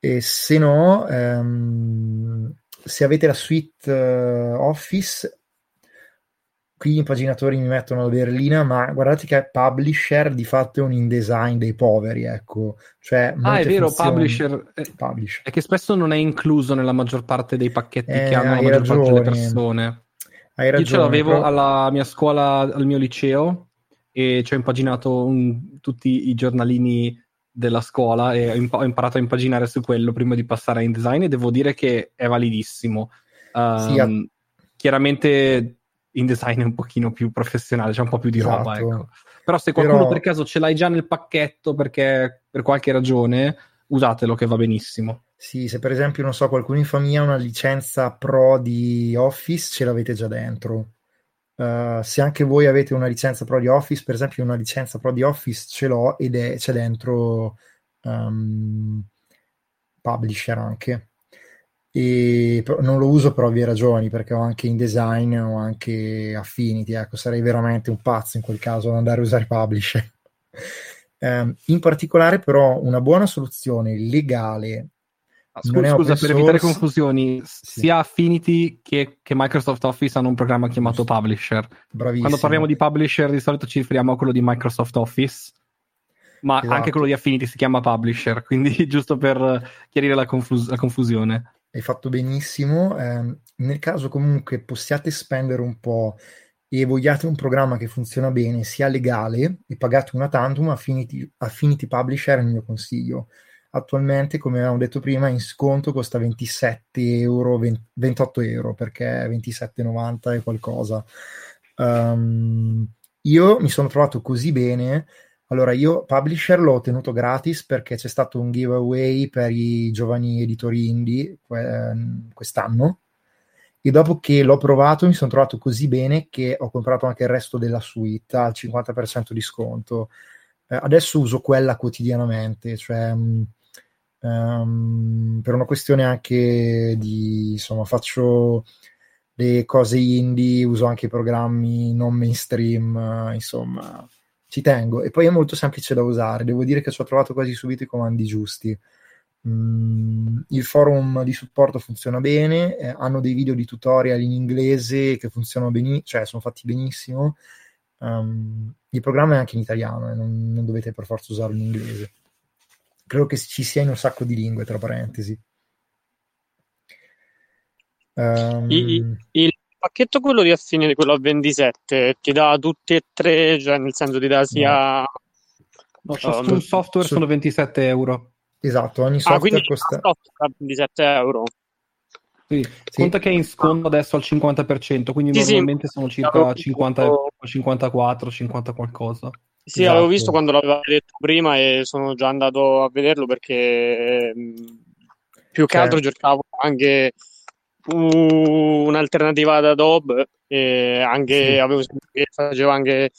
e se no, se avete la suite uh, Office qui gli impaginatori mi mettono la berlina, ma guardate che Publisher di fatto è un InDesign dei poveri, ecco. Cioè, ah, è vero, Publisher, eh, Publisher, è che spesso non è incluso nella maggior parte dei pacchetti eh, che hanno la maggior ragione. parte delle persone. Hai ragione, Io ce l'avevo però... alla mia scuola, al mio liceo, e ci ho impaginato un, tutti i giornalini della scuola e ho, imp- ho, imparato a impaginare su quello prima di passare a InDesign e devo dire che è validissimo. Um, sì, a... Ehm, chiaramente InDesign è un pochino più professionale, c'è un po' più di esatto. roba, ecco. Però se qualcuno Però... per caso ce l'hai già nel pacchetto perché per qualche ragione, usatelo che va benissimo. Sì, se per esempio, non so, qualcuno in famiglia ha una licenza pro di Office, ce l'avete già dentro. Uh, se anche voi avete una licenza pro di Office, per esempio una licenza pro di Office ce l'ho ed è, c'è dentro um, Publisher anche e non lo uso per ovvie ragioni perché ho anche InDesign ho anche Affinity ecco sarei veramente un pazzo in quel caso ad andare a usare Publisher um, in particolare però una buona soluzione legale ah, scusa, scusa per evitare confusioni sì. sia Affinity che, che, Microsoft Office hanno un programma chiamato Publisher Bravissimo. quando parliamo di Publisher di solito ci riferiamo a quello di Microsoft Office ma esatto. anche quello di Affinity si chiama Publisher quindi giusto per chiarire la, confus- la confusione hai fatto benissimo. Eh, nel caso comunque possiate spendere un po' e vogliate un programma che funziona bene, sia legale e pagate una tantum, Affinity, Affinity Publisher è il mio consiglio. Attualmente, come avevamo detto prima, in sconto costa 27 euro, 20, 28 euro perché 27,90 è qualcosa. Um, io mi sono trovato così bene allora, io Publisher l'ho ottenuto gratis perché c'è stato un giveaway per i giovani editori indie ehm, quest'anno e dopo che l'ho provato mi sono trovato così bene che ho comprato anche il resto della suite al 50% di sconto. Eh, adesso uso quella quotidianamente, cioè um, per una questione anche di, insomma, faccio le cose indie, uso anche programmi non mainstream, insomma ci tengo e poi è molto semplice da usare. Devo dire che ci ho trovato quasi subito i comandi giusti. Mm, il forum di supporto funziona bene, eh, hanno dei video di tutorial in inglese che funzionano benissimo, cioè sono fatti benissimo. Um, il programma è anche in italiano, eh, non, non, dovete per forza usarlo in inglese. Credo che ci sia in un sacco di lingue, tra parentesi. Um, il, il, pacchetto quello di Affinity, quello a 27, ti dà tutti e tre, cioè nel senso ti dà sia... No, no um, software su... sono 27 euro. Esatto, ogni ah, software ah, costa... software 27 euro. Sì. sì. Conta che è in sconto adesso al 50%, quindi sì, normalmente sì. sono circa 50, 54, 50 qualcosa. Sì, esatto. avevo visto quando l'avevo detto prima e sono già andato a vederlo perché mm, più che cioè... altro cercavo anche un'alternativa ad Adobe e anche sì. avevo che faceva anche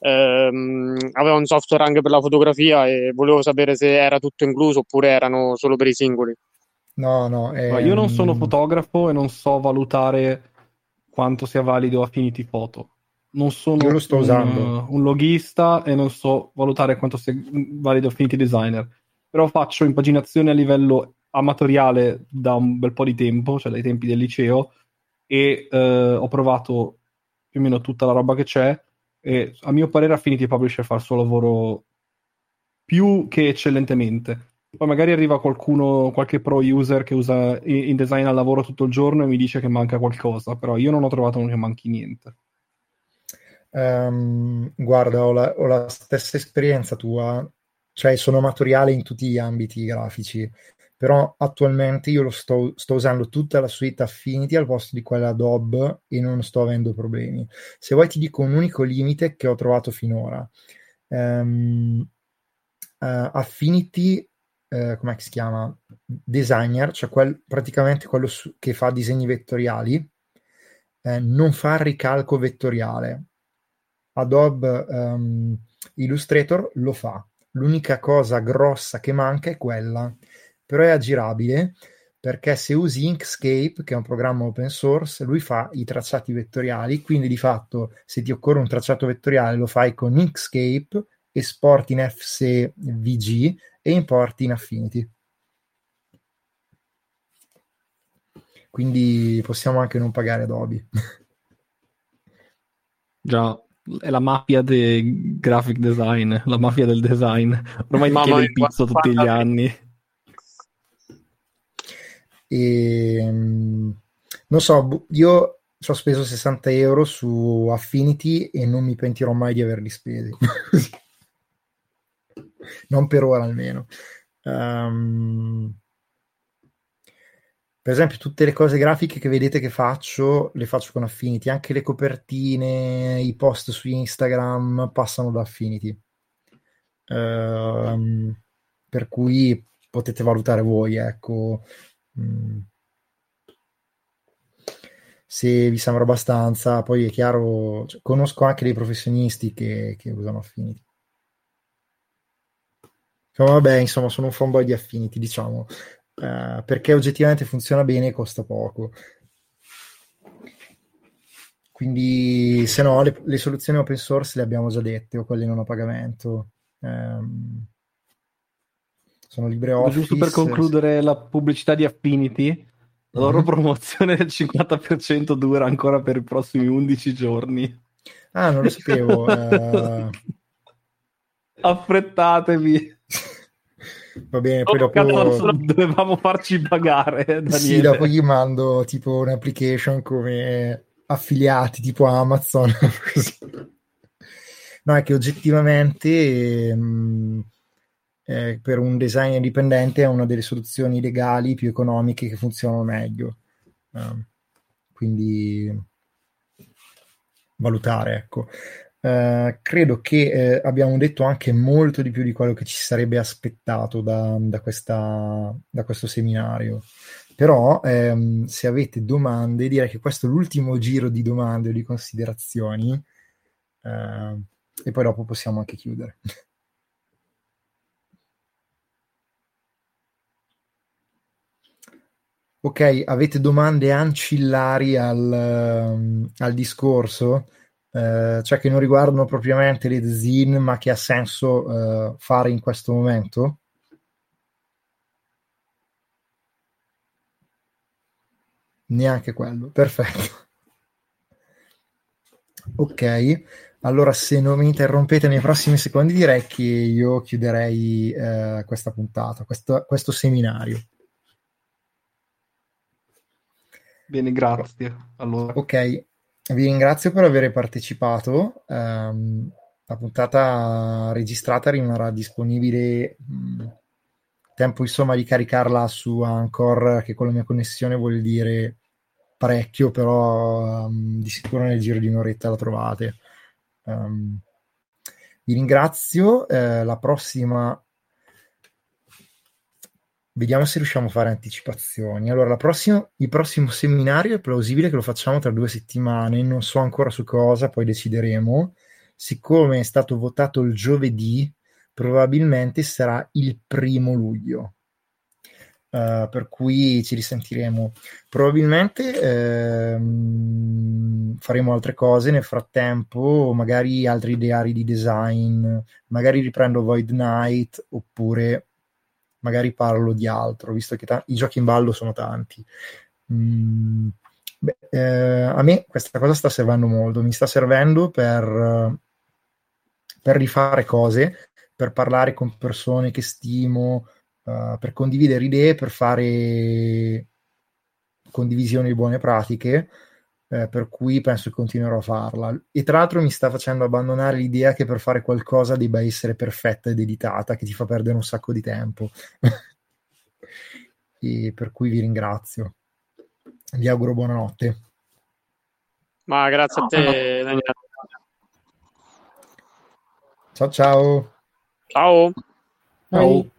ehm, aveva un software anche per la fotografia e volevo sapere se era tutto incluso oppure erano solo per i singoli. No, no. Ehm... Io non sono fotografo e non so valutare quanto sia valido Affinity Photo. Non sono un, un, loghista e non so valutare quanto sia valido Affinity Designer. Però faccio impaginazione a livello amatoriale da un bel po' di tempo, cioè dai tempi del liceo, e eh, ho provato più o meno tutta la roba che c'è e a mio parere Affinity Publisher fa il suo lavoro più che eccellentemente. Poi magari arriva qualcuno, qualche pro user che usa InDesign al lavoro tutto il giorno e mi dice che manca qualcosa, però io non ho trovato che manchi niente. Um, guarda, ho la, ho la, stessa esperienza tua, cioè sono amatoriale in tutti gli ambiti grafici però attualmente io lo sto, sto, usando tutta la suite Affinity al posto di quella Adobe e non sto avendo problemi. Se vuoi ti dico un unico limite che ho trovato finora. Um, uh, Affinity, uh, come si chiama? Designer, cioè quel, praticamente quello su, che fa disegni vettoriali, eh, non fa ricalco vettoriale. Adobe um, Illustrator lo fa. L'unica cosa grossa che manca è quella, però è aggirabile perché se usi Inkscape, che è un programma open source, lui fa i tracciati vettoriali, quindi di fatto se ti occorre un tracciato vettoriale lo fai con Inkscape, esporti in FCVG e importi in Affinity. Quindi possiamo anche non pagare Adobe. Già, è la mafia del graphic design, la mafia del design. Ormai ti chiede il pizzo tutti gli anni. E, ehm, non so, io ci ho speso 60 euro su Affinity e non mi pentirò mai di averli spesi. non per ora almeno. Um, per esempio, tutte le cose grafiche che vedete che faccio, le faccio con Affinity. Anche le copertine, i post su Instagram passano da Affinity. Uh, per cui potete valutare voi, ecco. Mm. Se vi sembra abbastanza, poi è chiaro, cioè, conosco anche dei professionisti che, che usano Affinity. Insomma, vabbè, insomma, sono un fanboy di Affinity, diciamo, eh, perché oggettivamente funziona bene e costa poco. Quindi, se no, le, le, soluzioni open source le abbiamo già dette, o quelle non a pagamento. Um, sono LibreOffice. Giusto per concludere la pubblicità di Affinity, la loro mm-hmm. promozione del 50% dura ancora per i prossimi 11 giorni. Ah, non lo sapevo. uh... Affrettatevi. Va bene, poi dopo... Dovevamo farci pagare. Daniele. Sì, dopo gli mando tipo un'application come affiliati, tipo Amazon. no, è che oggettivamente... Mh mm, eh, per un design indipendente è una delle soluzioni legali più economiche che funzionano meglio. Uh, quindi valutare, ecco. Uh, credo che uh, abbiamo detto anche molto di più di quello che ci sarebbe aspettato da, da, questa, da questo seminario. Però ehm, se avete domande, direi che questo è l'ultimo giro di domande o di considerazioni eh, e poi dopo possiamo anche chiudere. Ok, avete domande ancillari al, um, al discorso, uh, cioè che non riguardano propriamente le zin, ma che ha senso uh, fare in questo momento? Neanche quello, perfetto. Ok, allora se non mi interrompete nei prossimi secondi direi che io chiuderei uh, questa puntata, questo, questo seminario. Bene, grazie. Allora. Ok, vi ringrazio per aver partecipato. Um, la puntata registrata rimarrà disponibile um, tempo insomma di caricarla su Anchor che con la mia connessione vuol dire parecchio però um, di sicuro nel giro di un'oretta la trovate um, vi ringrazio eh, la prossima Vediamo se riusciamo a fare anticipazioni. Allora, prossima, il prossimo seminario è plausibile che lo facciamo tra due settimane, non so ancora su cosa, poi decideremo. Siccome è stato votato il giovedì, probabilmente sarà il primo luglio. Uh, per cui ci risentiremo. Probabilmente ehm, faremo altre cose nel frattempo, magari altri ideari di design, magari riprendo Void Night oppure magari parlo di altro, visto che ta- i giochi in ballo sono tanti. Mm, beh, eh, a me questa cosa sta servendo molto, mi sta servendo per, per rifare cose, per parlare con persone che stimo, uh, per condividere idee, per fare condivisione di buone pratiche eh, per cui penso che continuerò a farla. E tra l'altro mi sta facendo abbandonare l'idea che per fare qualcosa debba essere perfetta ed editata, che ti fa perdere un sacco di tempo. e per cui vi ringrazio. Vi auguro buonanotte. Ma grazie a te, Daniele. Ciao ciao. Ciao. Ciao.